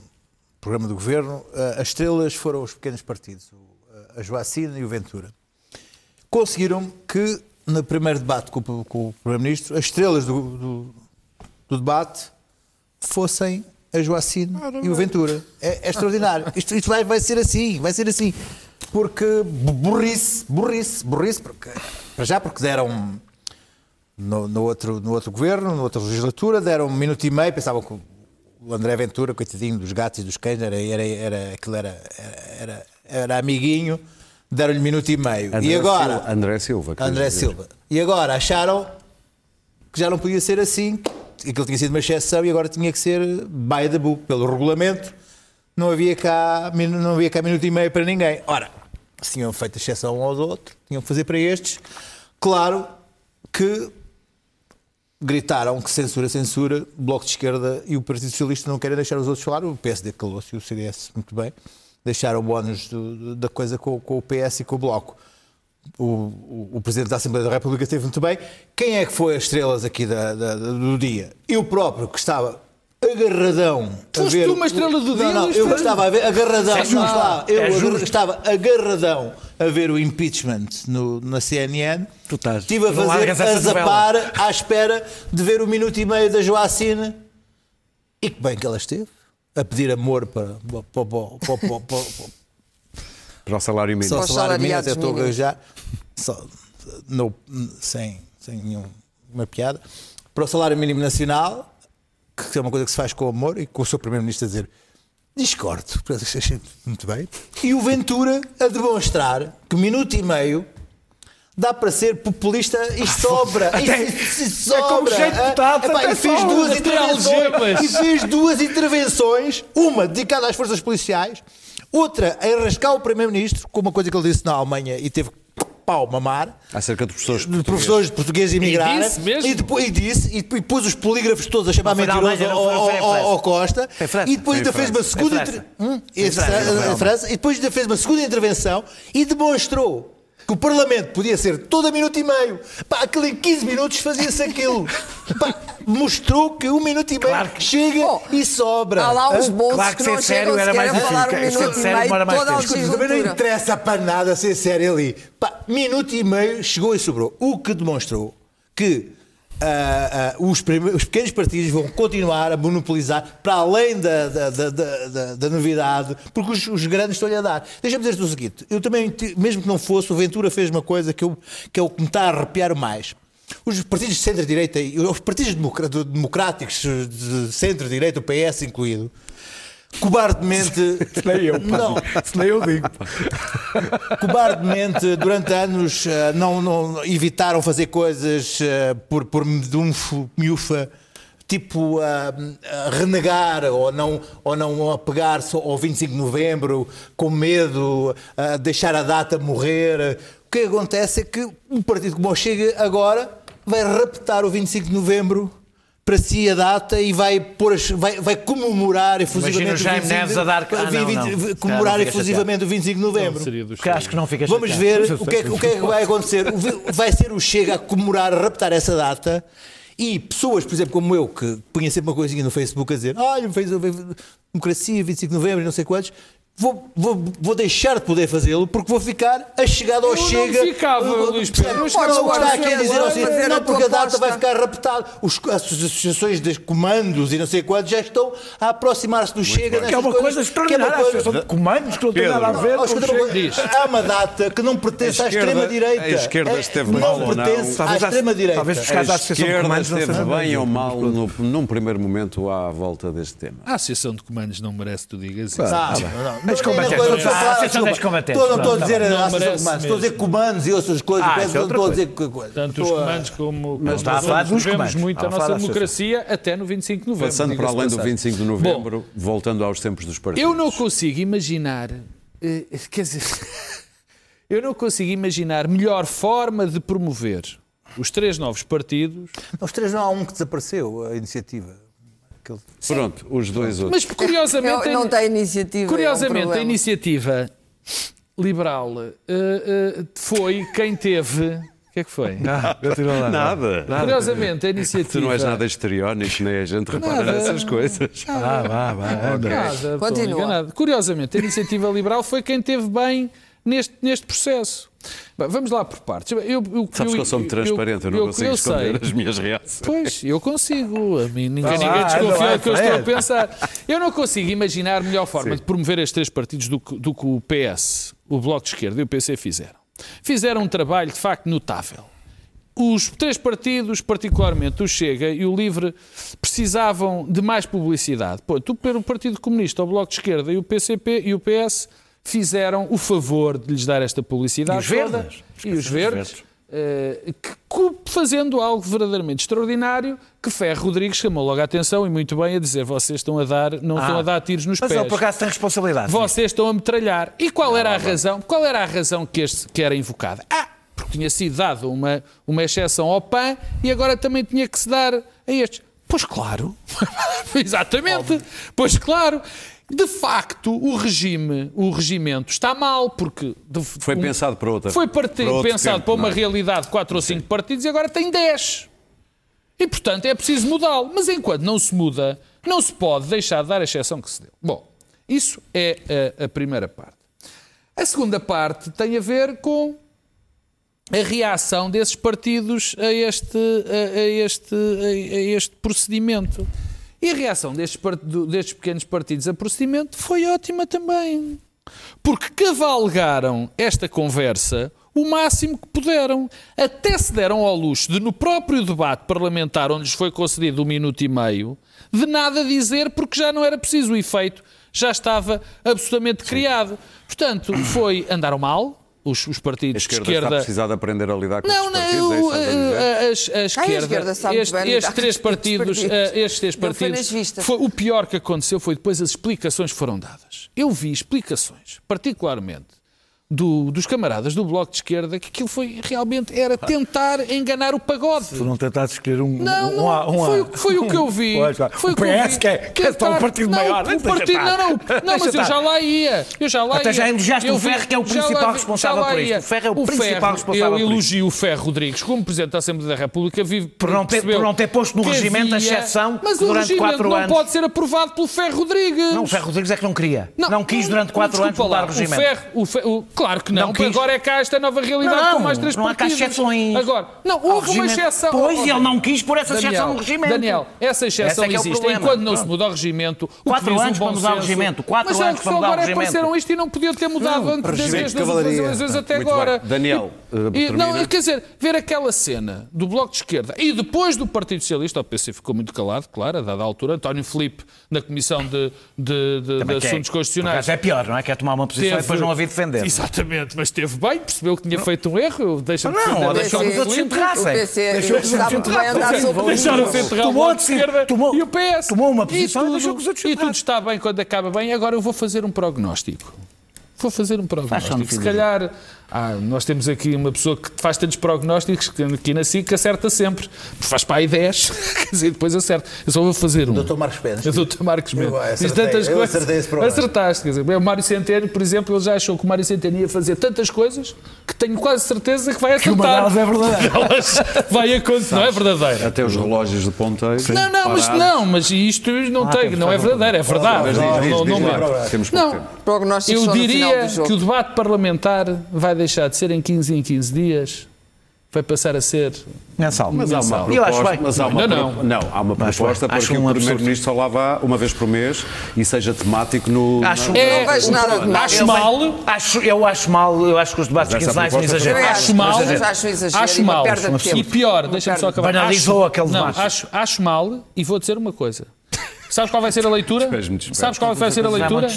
programa do governo, eh, as estrelas foram os pequenos partidos, a Joacina e o Ventura. Conseguiram que, no primeiro debate com, o Primeiro-Ministro, as estrelas do, do, debate fossem a Joacina e o Ventura. É, é extraordinário. Isto, isto vai, vai ser assim, vai ser assim. Porque burrice, burrice, burrice, porque, para já porque deram no, no, outro, no outro governo, na outra legislatura, deram um minuto e meio, pensavam que o André Ventura, coitadinho dos gatos e dos cães, era, era, era, aquilo era, era, era amiguinho, deram-lhe um minuto e meio. André e agora, Silva, André Silva. André Silva. E agora acharam que já não podia ser assim, que aquilo tinha sido uma exceção e agora tinha que ser by the book, pelo regulamento. Não havia cá, não havia cá minuto e meio para ninguém. Ora, se tinham feito exceção um aos outros, tinham que fazer para estes. Claro que gritaram que censura, censura, o Bloco de Esquerda e o Partido Socialista não querem deixar os outros falar, o PSD calou-se e o CDS muito bem, deixaram o bónus da coisa com, com, o PS e com o Bloco. O, o, o, Presidente da Assembleia da República esteve muito bem. Quem é que foi as estrelas aqui da, da, do dia? Eu próprio, que estava agarradão. Foste ver... tu uma estrela do dia? Não, não, eu estava a ver, agarradão. É não, estava, eu é estava agarradão a ver o impeachment no, na CNN. Tu estás. Estive a fazer a zapar à espera de ver o minuto e meio da Joacine. E que bem que ela esteve. A pedir amor para, para, para, para, para, para (laughs) o salário mínimo. Só o salário mínimo, até estou a já. Só, no, sem, sem nenhuma piada. Para o salário mínimo nacional, que é uma coisa que se faz com amor e com o seu Primeiro-Ministro a dizer discordo, muito bem. E o Ventura a demonstrar que minuto e meio dá para ser populista e sobra. Até, e, sobra. É como jeito de Epá, e fez duas intervenções. E fez duas intervenções, uma dedicada às forças policiais, outra a enrascar o Primeiro-Ministro, com uma coisa que ele disse na Alemanha e teve pau mamar. Acerca de professores de professores portugueses imigrarem. E disse mesmo? E, depois, e disse, e pôs os polígrafos todos a chamar mentiroso ao, Costa. E depois ainda fez uma segunda... Hum? França. E depois ainda fez uma segunda intervenção e demonstrou que o Parlamento podia ser todo a minuto e meio. Pá, aquele em 15 minutos fazia-se aquilo. (laughs) Pá, mostrou que um minuto e meio claro que... chega oh, e sobra. Há lá uns bolsos claro que, que não sério era mais a falar um minuto e meio toda a Também não interessa para nada ser sério ali. Pá, minuto e meio chegou e sobrou. O que demonstrou que Uh, uh, os, os, pequenos partidos vão continuar a monopolizar para além da, da, da, da, da novidade, porque os, os grandes estão-lhe a dar. Deixa-me dizer-te o seguinte: eu também, mesmo que não fosse, o Ventura fez uma coisa que, eu, que é o que me está a arrepiar mais. Os partidos de centro-direita, os partidos democráticos de centro-direita, o PS incluído, cobardemente. Se nem eu, pá. Não. Se nem eu digo. Pá. Cobardemente, durante anos, eh, não, não evitaram fazer coisas eh, por, por medunfo, miúfa, tipo a, a, renegar ou não, ou não apegar-se ao 25 de novembro com medo, a deixar a data morrer. O que acontece é que um partido como o Chega agora vai raptar o 25 de novembro para si a data e vai, pôr as, vai, vai comemorar efusivamente o 25 Neves a dar... Ah, não, não. comemorar efusivamente o 25 de novembro. Porque acho que não fica Vamos ver o que, é, o que é que vai acontecer. Vai ser o Chega a comemorar, a raptar essa data e pessoas, por exemplo, como eu, que punha sempre uma coisinha no Facebook a dizer olha, fez democracia, 25 de novembro e não sei quantos, vou, vou, vou deixar de poder fazê-lo porque vou ficar a chegada ao Eu não Chega. ficava, Uh, Luís? Pedro, Não, não, agora está aqui a dizer assim, a não, porque a data vai ficar raptada. Os, as associações de comandos e não sei quantos já estão a aproximar-se do Chega. Que é uma coisa que é uma extraordinária. Coisa- Associação de Comandos que não tem nada a ver com o Chega. Há uma data que não pertence à extrema-direita. a esquerda É- esteve não mal ou não? pertence à extrema-direita. talvez os casos da A Associação de esquerda Comandos não esteve bem ou mal num primeiro momento à volta deste tema. A Associação de Comandos não merece que tu digas isso. Ah, não, não. Mas Não, combatentes. não, Ah, combatentes. Estou- Não estou a dizer a Comandos, estou a dizer comandos e outras coisas. Ah, é Não estou a dizer que coisa. Tanto os a- comandos como Mas está a falar dos comandos. muito a a nossa democracia até no 25 de novembro. Passando para além do passagem. 25 de novembro, voltando aos tempos dos partidos. Eu não consigo imaginar, eh, quer dizer, eu não consigo imaginar melhor forma de promover os três novos partidos, Os três não há um que desapareceu, a iniciativa. Aquele- Pronto, os dois outros. mas curiosamente, Não, não tem iniciativa. é um curiosamente a iniciativa liberal eh, eh, foi quem teve. O que é que foi? (laughs) Ah, continua lá. Nada. Curiosamente, a iniciativa. Tu não és nada histriónico, nem a gente repara Nada. nessas coisas. Vá, vá, vá. anda. Nada, Continua. Curiosamente, a iniciativa liberal foi quem teve bem neste, neste processo. Bem, vamos lá por partes. Eu, eu, Sabes que eu sou muito transparente, eu não consigo eu esconder sei. as minhas reações. Pois, eu consigo. A mim, ninguém, ninguém lá, desconfia do que eu estou a Fred. pensar. Eu não consigo imaginar melhor forma de promover estes três partidos do que, do que o PS, o Bloco de Esquerda e o PC fizeram. Fizeram um trabalho, de facto, notável. Os três partidos, particularmente o Chega e o Livre, precisavam de mais publicidade. Pô, tu, pelo Partido Comunista, o Bloco de Esquerda e o PCP e o PS fizeram o favor de lhes dar esta publicidade. E os toda. verdes? E os verdes. eh, que, fazendo algo verdadeiramente extraordinário, que Ferro Rodrigues chamou logo a atenção e muito bem a dizer: vocês estão a dar, não estão Ah. a dar tiros nos Mas pés. ele por acaso tem responsabilidade. Vocês estão a metralhar. E qual era a razão? Qual era a razão que, este, que era invocada? Ah, porque tinha sido dado uma, uma exceção ao PAN e agora também tinha que se dar a estes. Pois claro. (laughs) Exatamente. Pois claro. De facto, o regime, o regimento está mal, porque de- Foi um- pensado para outra foi para pensado tempo, para uma é? realidade de 4 ou 5 partidos e agora tem 10. E, portanto, é preciso mudá-lo. Mas enquanto não se muda, não se pode deixar de dar a exceção que se deu. Bom, isso é a, a primeira parte. A segunda parte tem a ver com a reação desses partidos a este, a, a este, a este procedimento. E a reação destes, destes pequenos partidos a procedimento foi ótima também. Porque cavalgaram esta conversa o máximo que puderam. Até se deram ao luxo de, no próprio debate parlamentar, onde lhes foi concedido um minuto e meio, de nada dizer, porque já não era preciso. O efeito já estava absolutamente criado. Portanto, foi. Andaram mal. Os, os A partidos de esquerda, está esquerda precisado aprender a lidar com não, estes partidos, é não, estás a dizer? a, a, a esquerda, esquerda sabe este- bem lidar estes com três partidos, partidos. eh, estes três Não foi partidos, nas vistas. foi, o pior que aconteceu foi depois as explicações que foram dadas. Eu vi explicações, particularmente do- dos camaradas do Bloco de Esquerda, que aquilo foi realmente era tentar enganar o pagode. Não tentaste escolher um. Não, um, não, um, um foi, o- foi o que eu vi. Foi o que eu vi. que é, que é só um Tentar- partido não, maior. O partido, não, não, não, mas eu já lá ia. Eu já lá Até ia. já elogiaste Eu o Ferro, que é o principal vi- responsável por isto. O Ferro é o principal Ferro, responsável Eu elogio o Ferro Rodrigues como Presidente da Assembleia da República. Vive, Por não ter- por não ter posto no regimento a exceção Mas o durante regimento quatro não anos. pode ser aprovado pelo Ferro Rodrigues. Não, o Ferro Rodrigues é que não queria. Não, quis durante quatro anos mudar o regimento. Ferro, o Fe- o- claro que não, Não porque quis. agora é cá esta nova realidade Não, com mais três não há cá partidos. exceções. Agora, não, houve uma exceção. Pois, ele não quis pôr essa Daniel, exceção no regimento. Daniel, essa exceção é é o existe. problema. Enquanto não se muda o regimento, o Quatro que diz anos o bom para mudar o regimento. Quatro Mas é anos que para só mudar o agora regimento. apareceram isto e não podia ter mudado antes regimento desde de as eleições até Muito agora. bem. Daniel, E- eh, não, quer dizer, ver aquela cena do Bloco de Esquerda e depois do Partido Socialista, o PC ficou muito calado, claro, a dada altura, António Filipe na Comissão de, de, de- de é- Assuntos por Constitucionais. é pior, não é? Quer tomar uma posição e depois não a vir defender. Exatamente, mas esteve bem, percebeu que tinha feito um erro, deixa-me Não, defender ou a deixou os outros se enterrassem. Deixou os outros sobre o Deixaram-se enterrar o Tomou de Esquerda tomou- e o PS. tomou uma posição e e deixou tudo, que os outros e enterrassem. tudo está bem quando acaba bem. Agora eu vou fazer um prognóstico. Vou fazer um prognóstico. Se calhar Ah, nós temos aqui uma pessoa que faz tantos prognósticos que aqui na SIC acerta sempre. Faz para aí 10, (laughs) quer dizer, depois acerta. Eu só vou fazer um. Doutor Marcos Mendes. (laughs) O doutor Marcos Mendes. Eu Diz tantas eu coisas. acertei esse programa. Acertaste, quer dizer, o Mário Centeno, por exemplo, ele já achou que o Mário Centeno ia fazer tantas coisas que tenho quase certeza que vai acertar. uma delas é verdadeira. (laughs) Elas vai acontecer, não é verdadeira. Até os relógios de ponteiro. Não, não, mas não, mas isto não tem, não é verdadeiro, é verdade. Não, não, não é. Não, tempo. Prognósticos eu só no final diria do jogo. que o debate parlamentar vai deixar de ser em 15 em 15 dias, vai passar a ser Mensal. Mas há uma proposta, Eu acho bem. mas há uma, Não, não. pro- não, há uma proposta para que um o. Primeiro-Ministro só lá vá uma vez por mês e seja temático no. Acho- na- É, Não vejo nada de mal. acho Eu mal. Acho, eu acho mal, eu acho que os debates quinzenais exageram. também Acho acho, mal. acho exagero Acho e mal. tempo. E pior, deixa-me só acabar. Banalizou Acho- aquele não, debate. acho, acho mal e vou dizer uma coisa. Sabes qual vai ser a leitura? Sabes qual vai ser a leitura?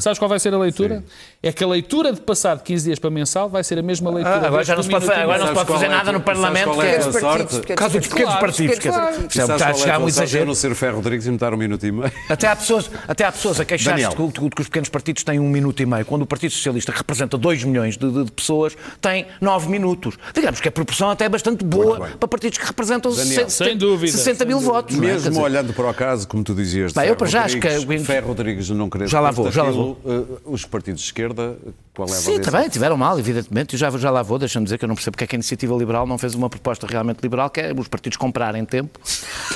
Sabes qual vai ser a leitura? É que a leitura de passar de 15 dias para mensal vai ser a mesma leitura. Ah, agora já não se pode, agora não se pode fazer é nada no Parlamento. a pequenos Caso dos pequenos partidos, é qual é chegar a um? Eu exagero. não ser o Ferro Rodrigues e me dar um minuto e meio. Até há pessoas, até há pessoas a queixar-se que, que os pequenos partidos têm um minuto e meio, quando o Partido Socialista, que representa 2 milhões de, pessoas, tem 9 minutos. Digamos que a proporção até é bastante boa para partidos que representam Daniel. 60, Sem dúvida, 60 mil votos. Mesmo olhando para o caso, como tu dizias, Bem, eu já acho que Rodrigues, o- Ferro Rodrigues não querer Já lá vou, já lá aquilo, eh, os partidos de esquerda, qual é a Sim, avaliação? também, tiveram mal, evidentemente. Eu já, já lá vou, deixa-me dizer que eu não percebo porque é que a Iniciativa Liberal não fez uma proposta realmente liberal, que é os partidos comprarem tempo,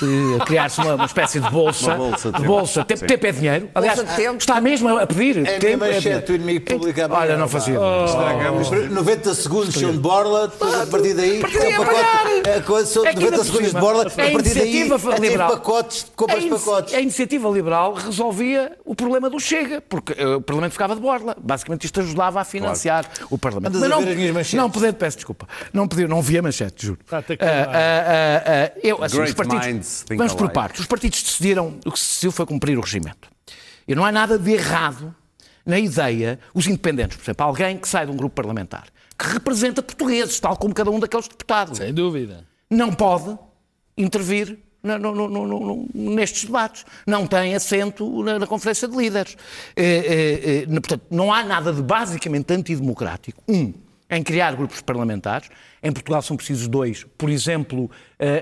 eh, criar-se uma, uma espécie de bolsa. Uma bolsa de bolsa. Tempo, tempo é dinheiro. Aliás, tempo. está mesmo a pedir. É tempo manchete dinheiro. inimigo público amanhã, Olha, não fazia. Estragamos. 90 segundos são de borla, depois a partir daí. é um pacote- a coisa são É que 90 ainda por segundos de borla, a a partir daí. iniciativa é liberal- pacotes, compras a, inici- pacotes. A iniciativa liberal resolvia o problema do Chega, porque eh, o Parlamento ficava de borla. Basicamente isto ajudava a financiar o Parlamento. Andas a ver as minhas manchetes? não poder, peço desculpa. Não podia, não via manchete, juro. Ah, eu, assim, os partidos, vamos por partes. Os partidos decidiram, o que se decidiu foi cumprir o regimento. E não há nada de errado na ideia, os independentes, por exemplo, alguém que sai de um grupo parlamentar, que representa portugueses, tal como cada um daqueles deputados Sem dúvida. não pode intervir no- no- no- nestes debates. Não tem assento na, na Conferência de Líderes. Eh, eh, eh, portanto, não há nada de basicamente antidemocrático. Um, em criar grupos parlamentares. Em Portugal são precisos dois. Por exemplo,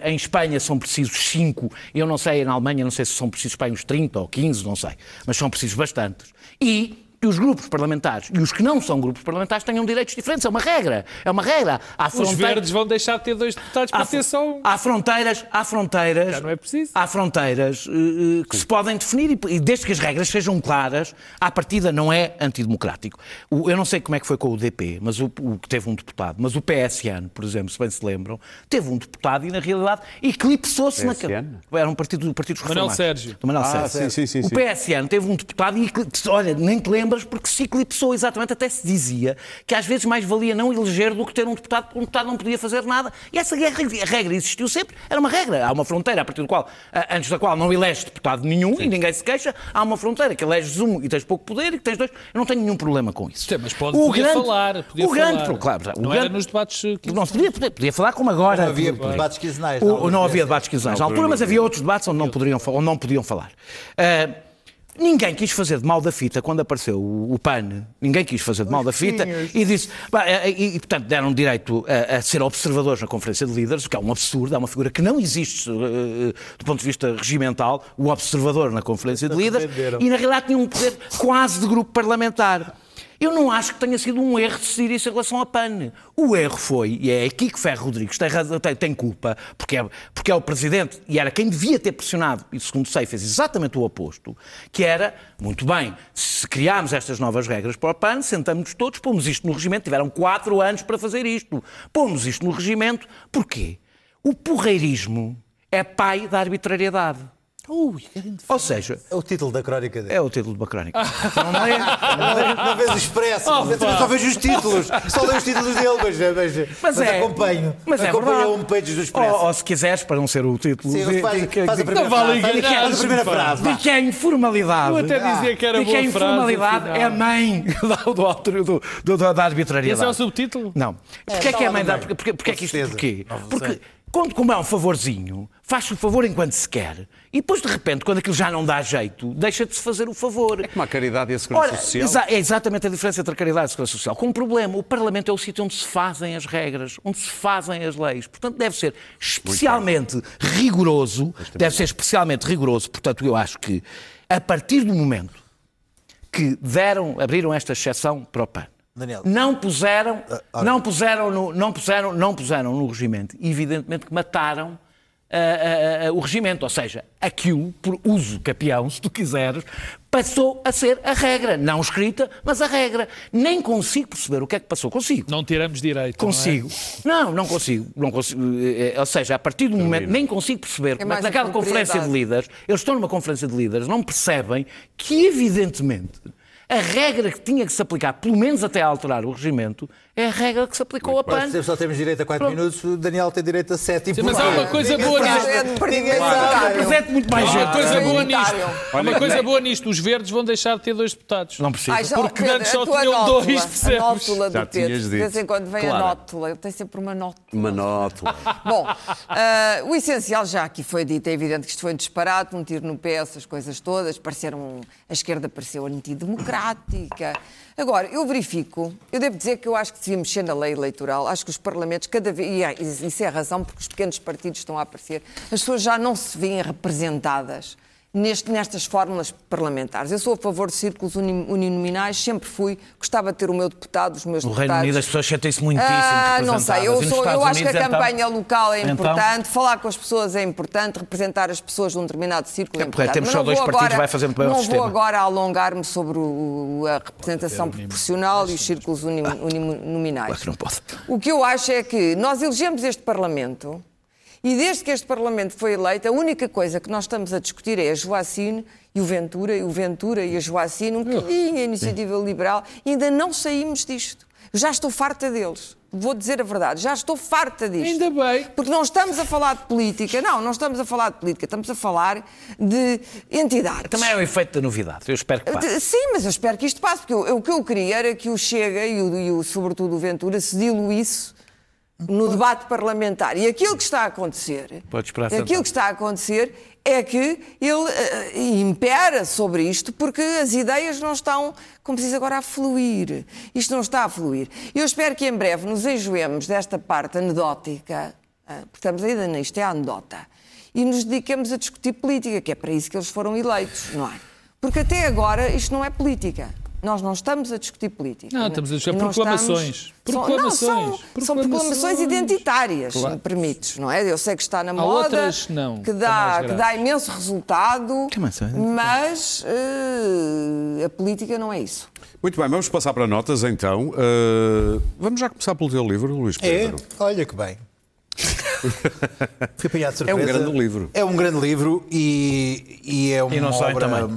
em Espanha são precisos cinco. Eu não sei, na Alemanha, não sei se são precisos para uns 30 ou 15, não sei. Mas são precisos bastantes. E que os grupos parlamentares e os que não são grupos parlamentares tenham direitos diferentes. É uma regra. É uma regra. Há Os verdes vão deixar de ter dois deputados para Há, ter só um. há fronteiras, há fronteiras, Já não é preciso. há fronteiras eh, que se podem definir e, e desde que as regras sejam claras, à partida não é antidemocrático. O- eu não sei como é que foi com o DP, mas o, o que teve um deputado, mas o PSN, por exemplo, se bem se lembram, teve um deputado e na realidade eclipsou-se naquele. Era um partido do Partido dos Manuel Reformados. Sérgio. Do Manuel Ah, Sérgio. sim, sim, sim, o sim. PSN teve um deputado e olha, nem te lembras porque se eclipsou exatamente, até se dizia que às vezes mais valia não eleger do que ter um deputado, porque um deputado não podia fazer nada. E essa guerra- a regra existiu sempre, era uma regra. Há uma fronteira a partir do qual, antes da qual não eleges deputado nenhum e ninguém se queixa, há uma fronteira que eleges um e tens pouco poder e que tens dois. Eu não tenho nenhum problema com isso. Sim, mas pode, podia falar. Podia o grande, falar. claro, o não grande- era nos debates. que- não se podia, podia, podia falar como agora. Não havia debates quinzenais. O- não havia debates quinzenais na altura, mas havia outros debates onde não, poderiam, onde não podiam falar. Ah, ninguém quis fazer de mal da fita quando apareceu o, o PAN. Ninguém quis fazer de mal da fita e disse. pá, eh, E, e, portanto, deram direito a, a ser observadores na Conferência de Líderes, o que é um absurdo, é uma figura que não existe eh, do ponto de vista regimental, o observador na Conferência de Líderes, e na realidade tinha um poder quase de grupo parlamentar. Eu não acho que tenha sido um erro decidir isso em relação à PAN. O erro foi, e é aqui que Ferro Rodrigues tem, tem- tem culpa, porque é, porque é o Presidente e era quem devia ter pressionado, e segundo sei, fez exatamente o oposto, que era, muito bem, se criarmos estas novas regras para o PAN, sentamos todos, pomos isto no regimento, tiveram quatro anos para fazer isto. Pomos isto no regimento, porquê? O porreirismo é pai da arbitrariedade. Ou seja, É o título da crónica dele. é o título de uma crónica. (laughs) Então não é- Não, não vês o expresso, Oh, só vejo os títulos, só leio os títulos dele, mas, mas, Mas, é, acompanho. Mas é acompanho verdade. a homepage do expresso. Ou, ou se quiseres, para não ser o título. Sim, de- faz, de- de- faz a primeira Não vale frase. enganar, Faz a primeira frase. de que a informalidade. Eu até dizia que era de que a boa frase, informalidade é a mãe (laughs) do, do, autor- do, do- da arbitrariedade. Esse é o subtítulo? Não. Porquê é, que é a mãe da. Porquê, porquê é que isto. Porquê? Porque quando como é um favorzinho, faz-se o favor enquanto se quer. E depois, de repente, quando aquilo já não dá jeito, deixa de se fazer o favor. É como a caridade e a segurança Ora, social. exa é exatamente a diferença entre a caridade e a segurança social. Com um problema, o Parlamento é o sítio onde se fazem as regras, onde se fazem as leis. Portanto, deve ser especialmente rigoroso, deve ser especialmente rigoroso. Portanto, eu acho que, a partir do momento que deram, abriram esta exceção para o PAN, Daniel. não puseram, Ah, não puseram, no, não puseram, não puseram no regimento. Evidentemente que mataram ah, ah, o regimento, ou seja, aquilo por uso capião, se tu quiseres, passou a ser a regra, não escrita, mas a regra. Nem consigo perceber o que é que passou. Consigo. Não tiramos direito. Consigo. Não, não consigo. Não consigo. Eh, eh, Ou seja, a partir do momento, nem consigo perceber como é que a naquela conferência de líderes, eles estão numa conferência de líderes, não percebem que, evidentemente, a regra que tinha que se aplicar, pelo menos até alterar o regimento, é a regra que se aplicou ao PAN. Só temos direito a 4 Pronto. minutos, o Daniel tem direito a 7 e Sim, mas há uma coisa boa nisto. é. Apresente muito mais Há uma gente. coisa boa nisto. Há uma coisa boa nisto. Os verdes vão deixar de ter dois deputados. Não precisa. Ai, já- Porque Pedro, antes só a tinham nótula, dois, A percebes? nótula do Já Pedro. De vez em quando vem a Claro. nótula. Tem sempre uma nótula. Uma nótula. (laughs) Bom, ah, o essencial já aqui foi dito. É evidente que isto foi um disparate, um tiro no pé, essas coisas todas. Pareceram, a esquerda pareceu antidemocrática. Agora, eu verifico, eu devo dizer que eu acho que devia mexer na lei eleitoral. Acho que os parlamentos, cada vez. E é- isso é a razão porque os pequenos partidos estão a aparecer. As pessoas já não se veem representadas. Neste- nestas fórmulas parlamentares. Eu sou a favor de círculos uni- uninominais, sempre fui, gostava de ter o meu deputado, os meus No deputados. Reino Unido as pessoas sentem-se muitíssimo Ah, não sei, eu, sou- eu acho que a então? campanha local é Então? importante, falar com as pessoas é importante, representar as pessoas de um determinado círculo é, É, importante. temos só não dois vou partidos, agora- vai fazer muito bem Não vou agora alongar-me sobre o- a representação proporcional e os círculos uni- uninominais. Claro que não pode. O que eu acho é que nós elegemos este Parlamento e desde que este Parlamento foi eleito, a única coisa que nós estamos a discutir é a Joacine e o Ventura, e o Ventura e a Joacine, um bocadinho a iniciativa liberal, e ainda não saímos disto. Já estou farta deles. Vou dizer a verdade, já estou farta disto. Ainda bem. Porque não estamos a falar de política, não, não estamos a falar de política, estamos a falar de entidades. Também é o efeito da novidade. Eu espero que passe. Sim, mas eu espero que isto passe, porque eu- eu- o que eu queria era que o Chega e, o, e o- sobretudo o Ventura se diluísse no debate parlamentar. E aquilo que está a acontecer, aquilo que está a acontecer é que ele eh, impera sobre isto porque as ideias não estão, como se diz agora, a fluir. Isto não está a fluir. Eu espero que em breve nos enjoemos desta parte anedótica, ah, porque estamos ainda nisto, é a anedota, e nos dediquemos a discutir política, que é para isso que eles foram eleitos, não é? Porque até agora isto não é política. Nós não estamos a discutir política. Não, estamos a discutir E não proclamações. São, não, Proclamações. são, são Proclamações. proclamações identitárias, se Claro. me permites, não é? Eu sei que está na Há moda, outras, não, que, são dá, que dá imenso resultado, são? mas eh, a política não é isso. Muito bem, vamos passar para notas então. Uh, vamos já começar pelo teu livro, Luís É, Pedro. olha que bem. (laughs) Fui apanhado de É um surpresa. grande livro. É um grande livro e, e é uma E não obra...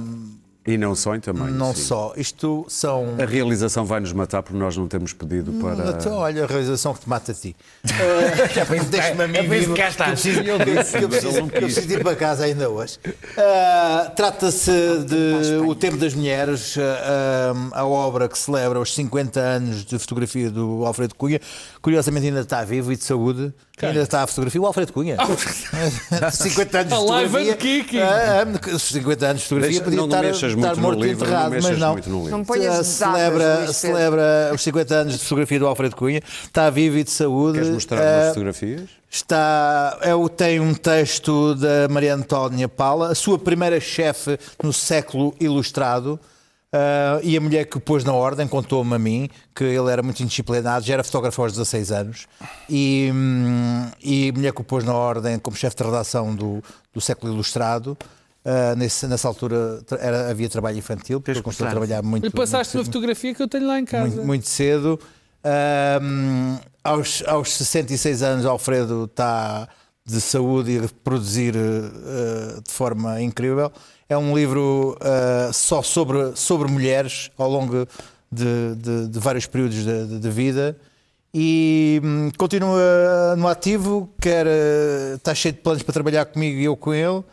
E não só em tamanho. Não sim. só. Isto são... A realização vai nos matar porque nós não temos pedido para. Então, olha a realização que te mata a ti. (laughs) Uh, Deixa-me a mim é vivo, cá eu preciso, eu preciso- que eu preciso ir para casa ainda hoje. Uh, Trata-se de O Tempo das Mulheres, uh, a obra que celebra os 50 anos de fotografia do Alfredo Cunha. Curiosamente ainda está vivo e de saúde. Ainda está a fotografia. O Alfredo Cunha. 50 (laughs) anos de Alive fotografia. and kicking. Ah, ah, 50 anos de fotografia Deixa- podia não, não estar, mexas estar muito no morto e livro, não enterrado, mexas mas não. muito no livro. Não ponhas datas, celebra, celebra os 50 anos de fotografia do Alfredo Cunha. Está vivo e de saúde. Queres mostrar Uh, umas fotografias? Está, eu tenho um texto da Maria Antónia Paula, a sua primeira chefe no século ilustrado. Uh, e a mulher que o pôs na ordem contou-me a mim que ele era muito indisciplinado, já era fotógrafo aos 16 anos, e, hum, e a mulher que o pôs na ordem como chefe de redação do, do século ilustrado. uh, nesse- nessa altura era- havia trabalho infantil, porque ele começou a trabalhar muito. E passaste uma muito- fotografia que eu tenho lá em casa. muito, muito cedo. Ahm, aos, aos 66 anos, Alfredo está de saúde e a produzir eh, de forma incrível. É um livro eh, só sobre, sobre mulheres ao longo de, de- de vários períodos de, de- de vida. E hum, continua no ativo, quer, eh, está cheio de planos para trabalhar comigo e eu com ele.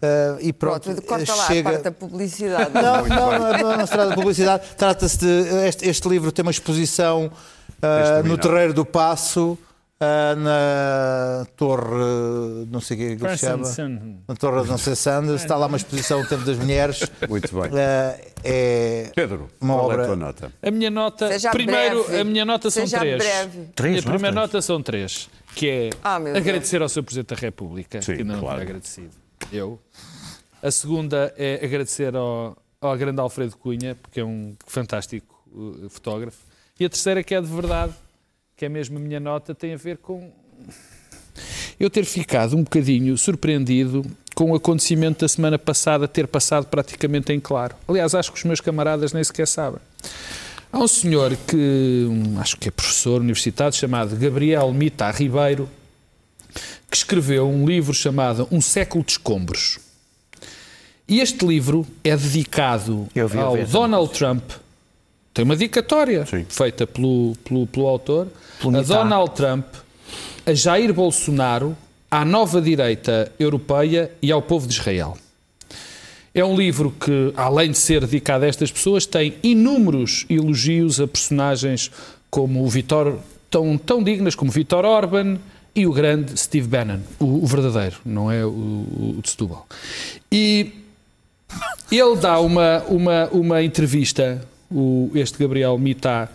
eh, e pronto, Pronto, corta lá chega... a parte da publicidade. Não, não, não, não, não se trata de publicidade. Trata-se de. Este, este livro tem uma exposição terminar. no Terreiro do Passo Uh, na Torre, não sei o que é que se chama, na Torre não sei Sanders, está lá uma exposição do Tempo das Mulheres. Muito bem. Uh, é Pedro, uma qual obra... é a tua nota? A minha nota, Seja primeiro, breve. a minha nota são Seja três. breve. Três, a minha primeira nota são três, que é Ah, meu Deus. agradecer ao Sr. Presidente da República, Sim, que não claro. é agradecido. Eu. A segunda é agradecer ao, ao grande Alfredo Cunha, porque é um fantástico uh, fotógrafo. E a terceira, que é de verdade, que é mesmo a minha nota, tem a ver com eu ter ficado um bocadinho surpreendido com o acontecimento da semana passada ter passado praticamente em claro. Aliás, acho que os meus camaradas nem sequer sabem. Há um senhor que, um, acho que é professor universitário, chamado Gabriel Mita Ribeiro, que escreveu um livro chamado Um Século de Escombros. E este livro é dedicado ao. Donald Trump. Tem uma dedicatória Sim. feita pelo, pelo, pelo autor. Pelo a. Donald Trump, a Jair Bolsonaro, à nova direita europeia e ao povo de Israel. É um livro que, além de ser dedicado a estas pessoas, tem inúmeros elogios a personagens como o Vitor, tão, tão dignas como Vitor Orban e o grande Steve Bannon, o, o verdadeiro, não é o, o de Setúbal. E ele dá uma, uma, uma entrevista, o, este Gabriel Mitá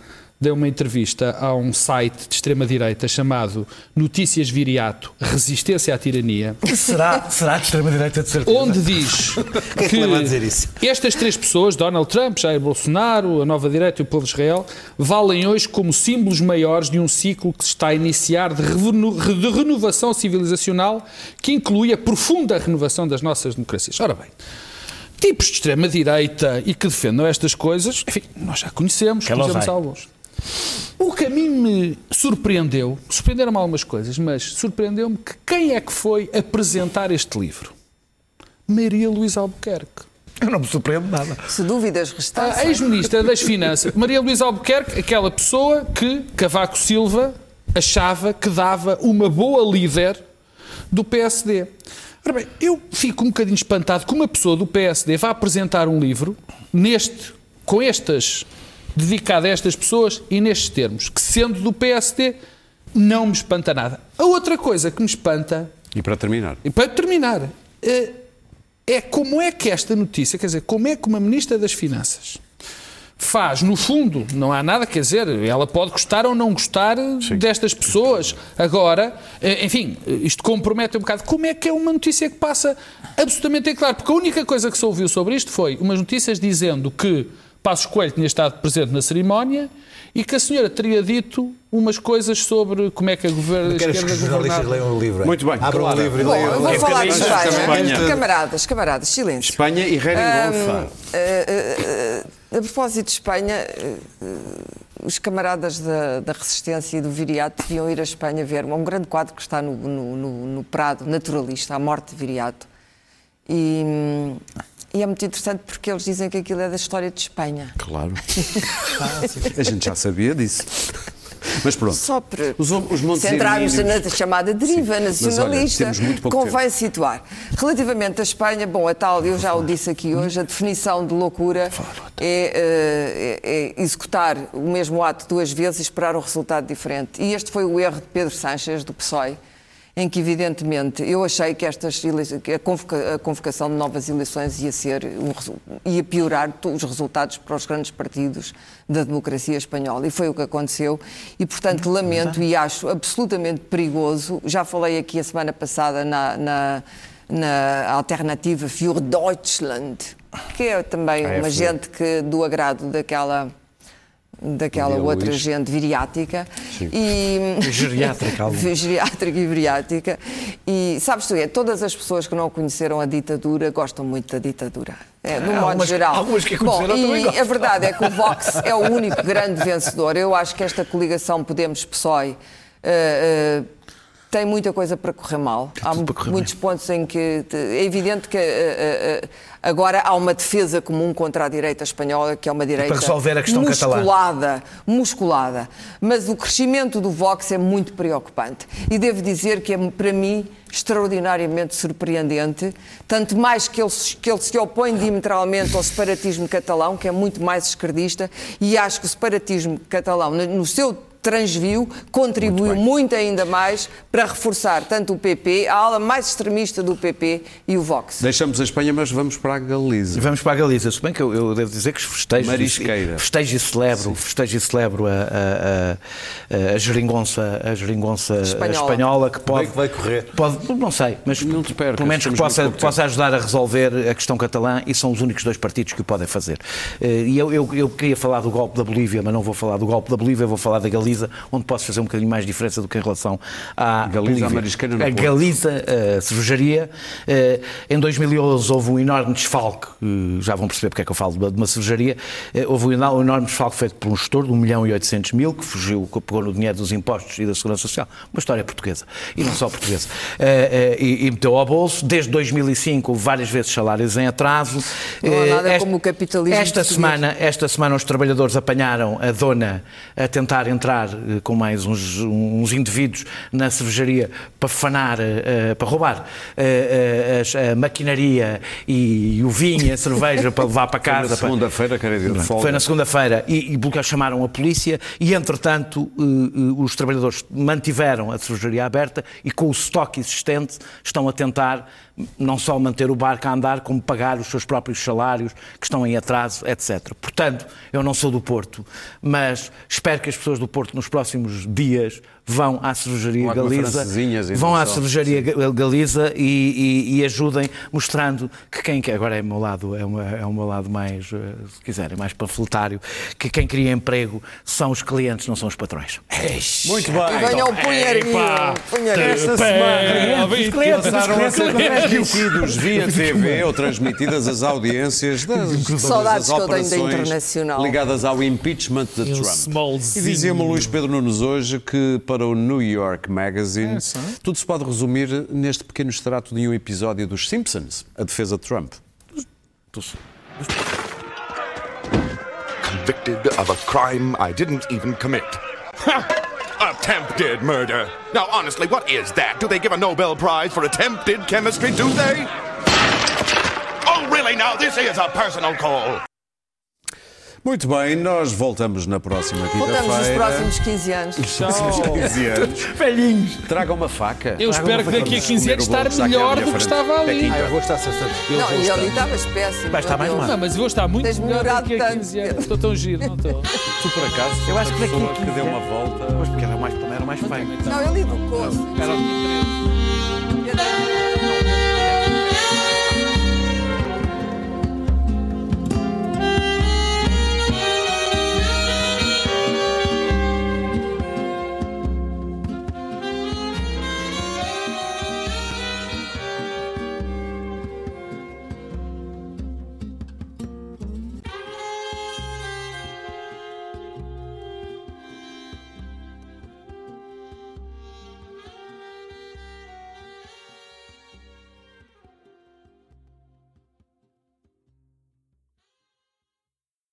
deu uma entrevista a um site de extrema-direita chamado Notícias Viriato, Resistência à Tirania, Será, será de extrema-direita de certeza? onde diz (laughs) que é que isso? estas três pessoas, Donald Trump, Jair Bolsonaro, a nova direita e o povo de Israel, valem hoje como símbolos maiores de um ciclo que se está a iniciar de, de renovação civilizacional que inclui a profunda renovação das nossas democracias. Ora bem, tipos de extrema-direita e que defendam estas coisas, enfim, nós já conhecemos, Que conhecemos alguns. O que a mim me surpreendeu, surpreenderam-me algumas coisas, mas surpreendeu-me que quem é que foi apresentar este livro? Maria Luísa Albuquerque. Eu não me surpreendo nada. Se dúvidas A restassem. ex-ministra das Finanças, Maria Luísa Albuquerque, aquela pessoa que Cavaco Silva achava que dava uma boa líder do PSD. Ora bem, eu fico um bocadinho espantado que uma pessoa do PSD vá apresentar um livro neste, com estas, dedicado a estas pessoas e nestes termos, que sendo do PSD não me espanta nada. A outra coisa que me espanta E para terminar, e para terminar, eh, é como é que esta notícia, quer dizer, como é que uma Ministra das Finanças faz, no fundo, não há nada, quer dizer, ela pode gostar ou não gostar destas pessoas. Agora, eh, enfim, isto compromete um bocado. Como é que é uma notícia que passa absolutamente em claro? Porque a única coisa que se ouviu sobre isto foi umas notícias dizendo que Passos Coelho tinha estado presente na cerimónia e que a senhora teria dito umas coisas sobre como é que a, governo, a Quero que esquerda os jornalistas leiam o livro. Muito bem, Abram claro. o livro e Bom, leiam o vou livro. falar de bocadinho Espanha. Espanha. Camaradas, camaradas, silêncio. Espanha e Rerengonfa. Eh, eh, eh, a propósito de Espanha, eh, os camaradas da, da Resistência e do Viriato deviam ir à Espanha ver um grande quadro que está no, no- no- no Prado, naturalista, A Morte de Viriato. E, e é muito interessante porque eles dizem que aquilo é da história de Espanha. Claro. (laughs) a gente já sabia disso. Mas pronto. Só para Os, os centrarmos na chamada deriva Sim, mas olha, nacionalista, muito pouco convém situar. Relativamente à Espanha, bom, a tal, eu já o disse aqui hoje, a definição de loucura é, eh, é executar o mesmo ato duas vezes e esperar um resultado diferente. E este foi o erro de Pedro Sánchez, do PSOE, em que, evidentemente, eu achei que, estas, que a, convoca- a convocação de novas eleições ia, ser um ia piorar os resultados para os grandes partidos da democracia espanhola. E foi o que aconteceu. E, portanto, lamento e acho absolutamente perigoso. Já falei aqui a semana passada na, na, na alternativa Für Deutschland, que é também uma AfD. gente que, do agrado daquela daquela outra Luís. gente viriática. E Geriátrica, (laughs) geriátrica e viriática. E sabes tu é, todas as pessoas que não conheceram a ditadura gostam muito da ditadura. É, de um modo algumas- geral. algumas que Bom, e a verdade é que o Vox é o único grande vencedor. Eu acho que esta coligação Podemos-PSOE eh, eh, tem muita coisa para correr mal. Há para correr muitos pontos em que é evidente que eh, eh, agora há uma defesa comum contra a direita espanhola, que é uma direita resolver a questão catalã. musculada, musculada. Mas o crescimento do Vox é muito preocupante. E devo dizer que é, para mim, extraordinariamente surpreendente, tanto mais que ele, se- que ele se opõe diametralmente ao separatismo catalão, que é muito mais esquerdista, e acho que o separatismo catalão, no seu transviu, contribuiu muito, muito, ainda mais para reforçar tanto o PP, a ala mais extremista do PP e o Vox. Deixamos a Espanha, mas vamos para a Galiza. Vamos para a Galiza, se bem que eu, eu devo dizer que festejo, Marisqueira. festejo e celebro, festejo e celebro a, a, a, a geringonça, a geringonça espanhola. espanhola que pode... vai correr. Pode, não sei, mas não te pelo menos que possa, possa ajudar a resolver a questão catalã e são os únicos dois partidos que o podem fazer. Eh, e eu, eu, eu queria falar do golpe da Bolívia, mas não vou falar do golpe da Bolívia, vou falar da Galiza, onde posso fazer um bocadinho mais de diferença do que em relação à Galiza, Bolívia. A, a Galiza, a cervejaria, eh, em 2011 houve um enorme desfalque, eh, já vão perceber porque é que eu falo de uma cervejaria, houve um enorme desfalque feito por um gestor de 1 milhão e 800 mil, que fugiu, que pegou no dinheiro dos impostos e da Segurança Social, uma história portuguesa, e não só portuguesa, e, e meteu ao bolso, desde 2005 várias vezes salários em atraso. Não há nada esta, como o capitalismo esta semana, esta semana os trabalhadores apanharam a dona a tentar entrar eh, com mais uns, uns indivíduos na cervejaria para fanar, uh, para roubar uh, a maquinaria e, e o vinho e a cerveja para levar para casa. (laughs) Foi na segunda-feira, quer dizer, folga. Foi na segunda-feira e, e chamaram a polícia e, entretanto, os trabalhadores mantiveram a cervejaria aberta e com o estoque existente estão a tentar não só manter o barco a andar, como pagar os seus próprios salários que estão em atraso, etc. Portanto, eu não sou do Porto, mas espero que as pessoas do Porto nos próximos dias vão à cervejaria Galiza, vão à cervejaria Galiza e, e, e, ajudem, mostrando que quem quer, agora é o meu lado, é, uma, é o meu lado mais, eh, se quiserem, mais panfletário, que quem cria emprego são os clientes, não são os patrões. Muito bem. E venham o punheirinho. Esta semana passaram a ser transmitidos via TV ou transmitidas as audiências das, das operações ligadas ao impeachment de Trump. E dizia-me o Luís Pedro Nunes hoje que para o New York Magazine, é, tudo se pode resumir neste pequeno extrato de um episódio dos Simpsons, a defesa de Trump. Convicted of a crime I didn't even commit. attempted murder. Now, honestly, what is that? Do they give a Nobel Prize for attempted chemistry, do they? Oh, really? Now, this is a personal call. Muito bem, nós voltamos na próxima quinta-feira. Voltamos nos próximos 15 anos. Tchau. 15 anos. (laughs) Velhinhos. Tragam uma faca. Eu espero que daqui a 15 anos estar melhor do que estava ali. Ah, eu vou estar certo. Não, e ali estavas péssimo. Vai estar mais mal. Não, mas eu vou estar muito Tens melhor daqui a tanto. 15 anos. Estou tão giro, não estou. Tu, por acaso, Eu acho que daqui a que 15 deu uma volta. Pois porque era mais, era mais feio. Não, ele educou-se. Era o 13.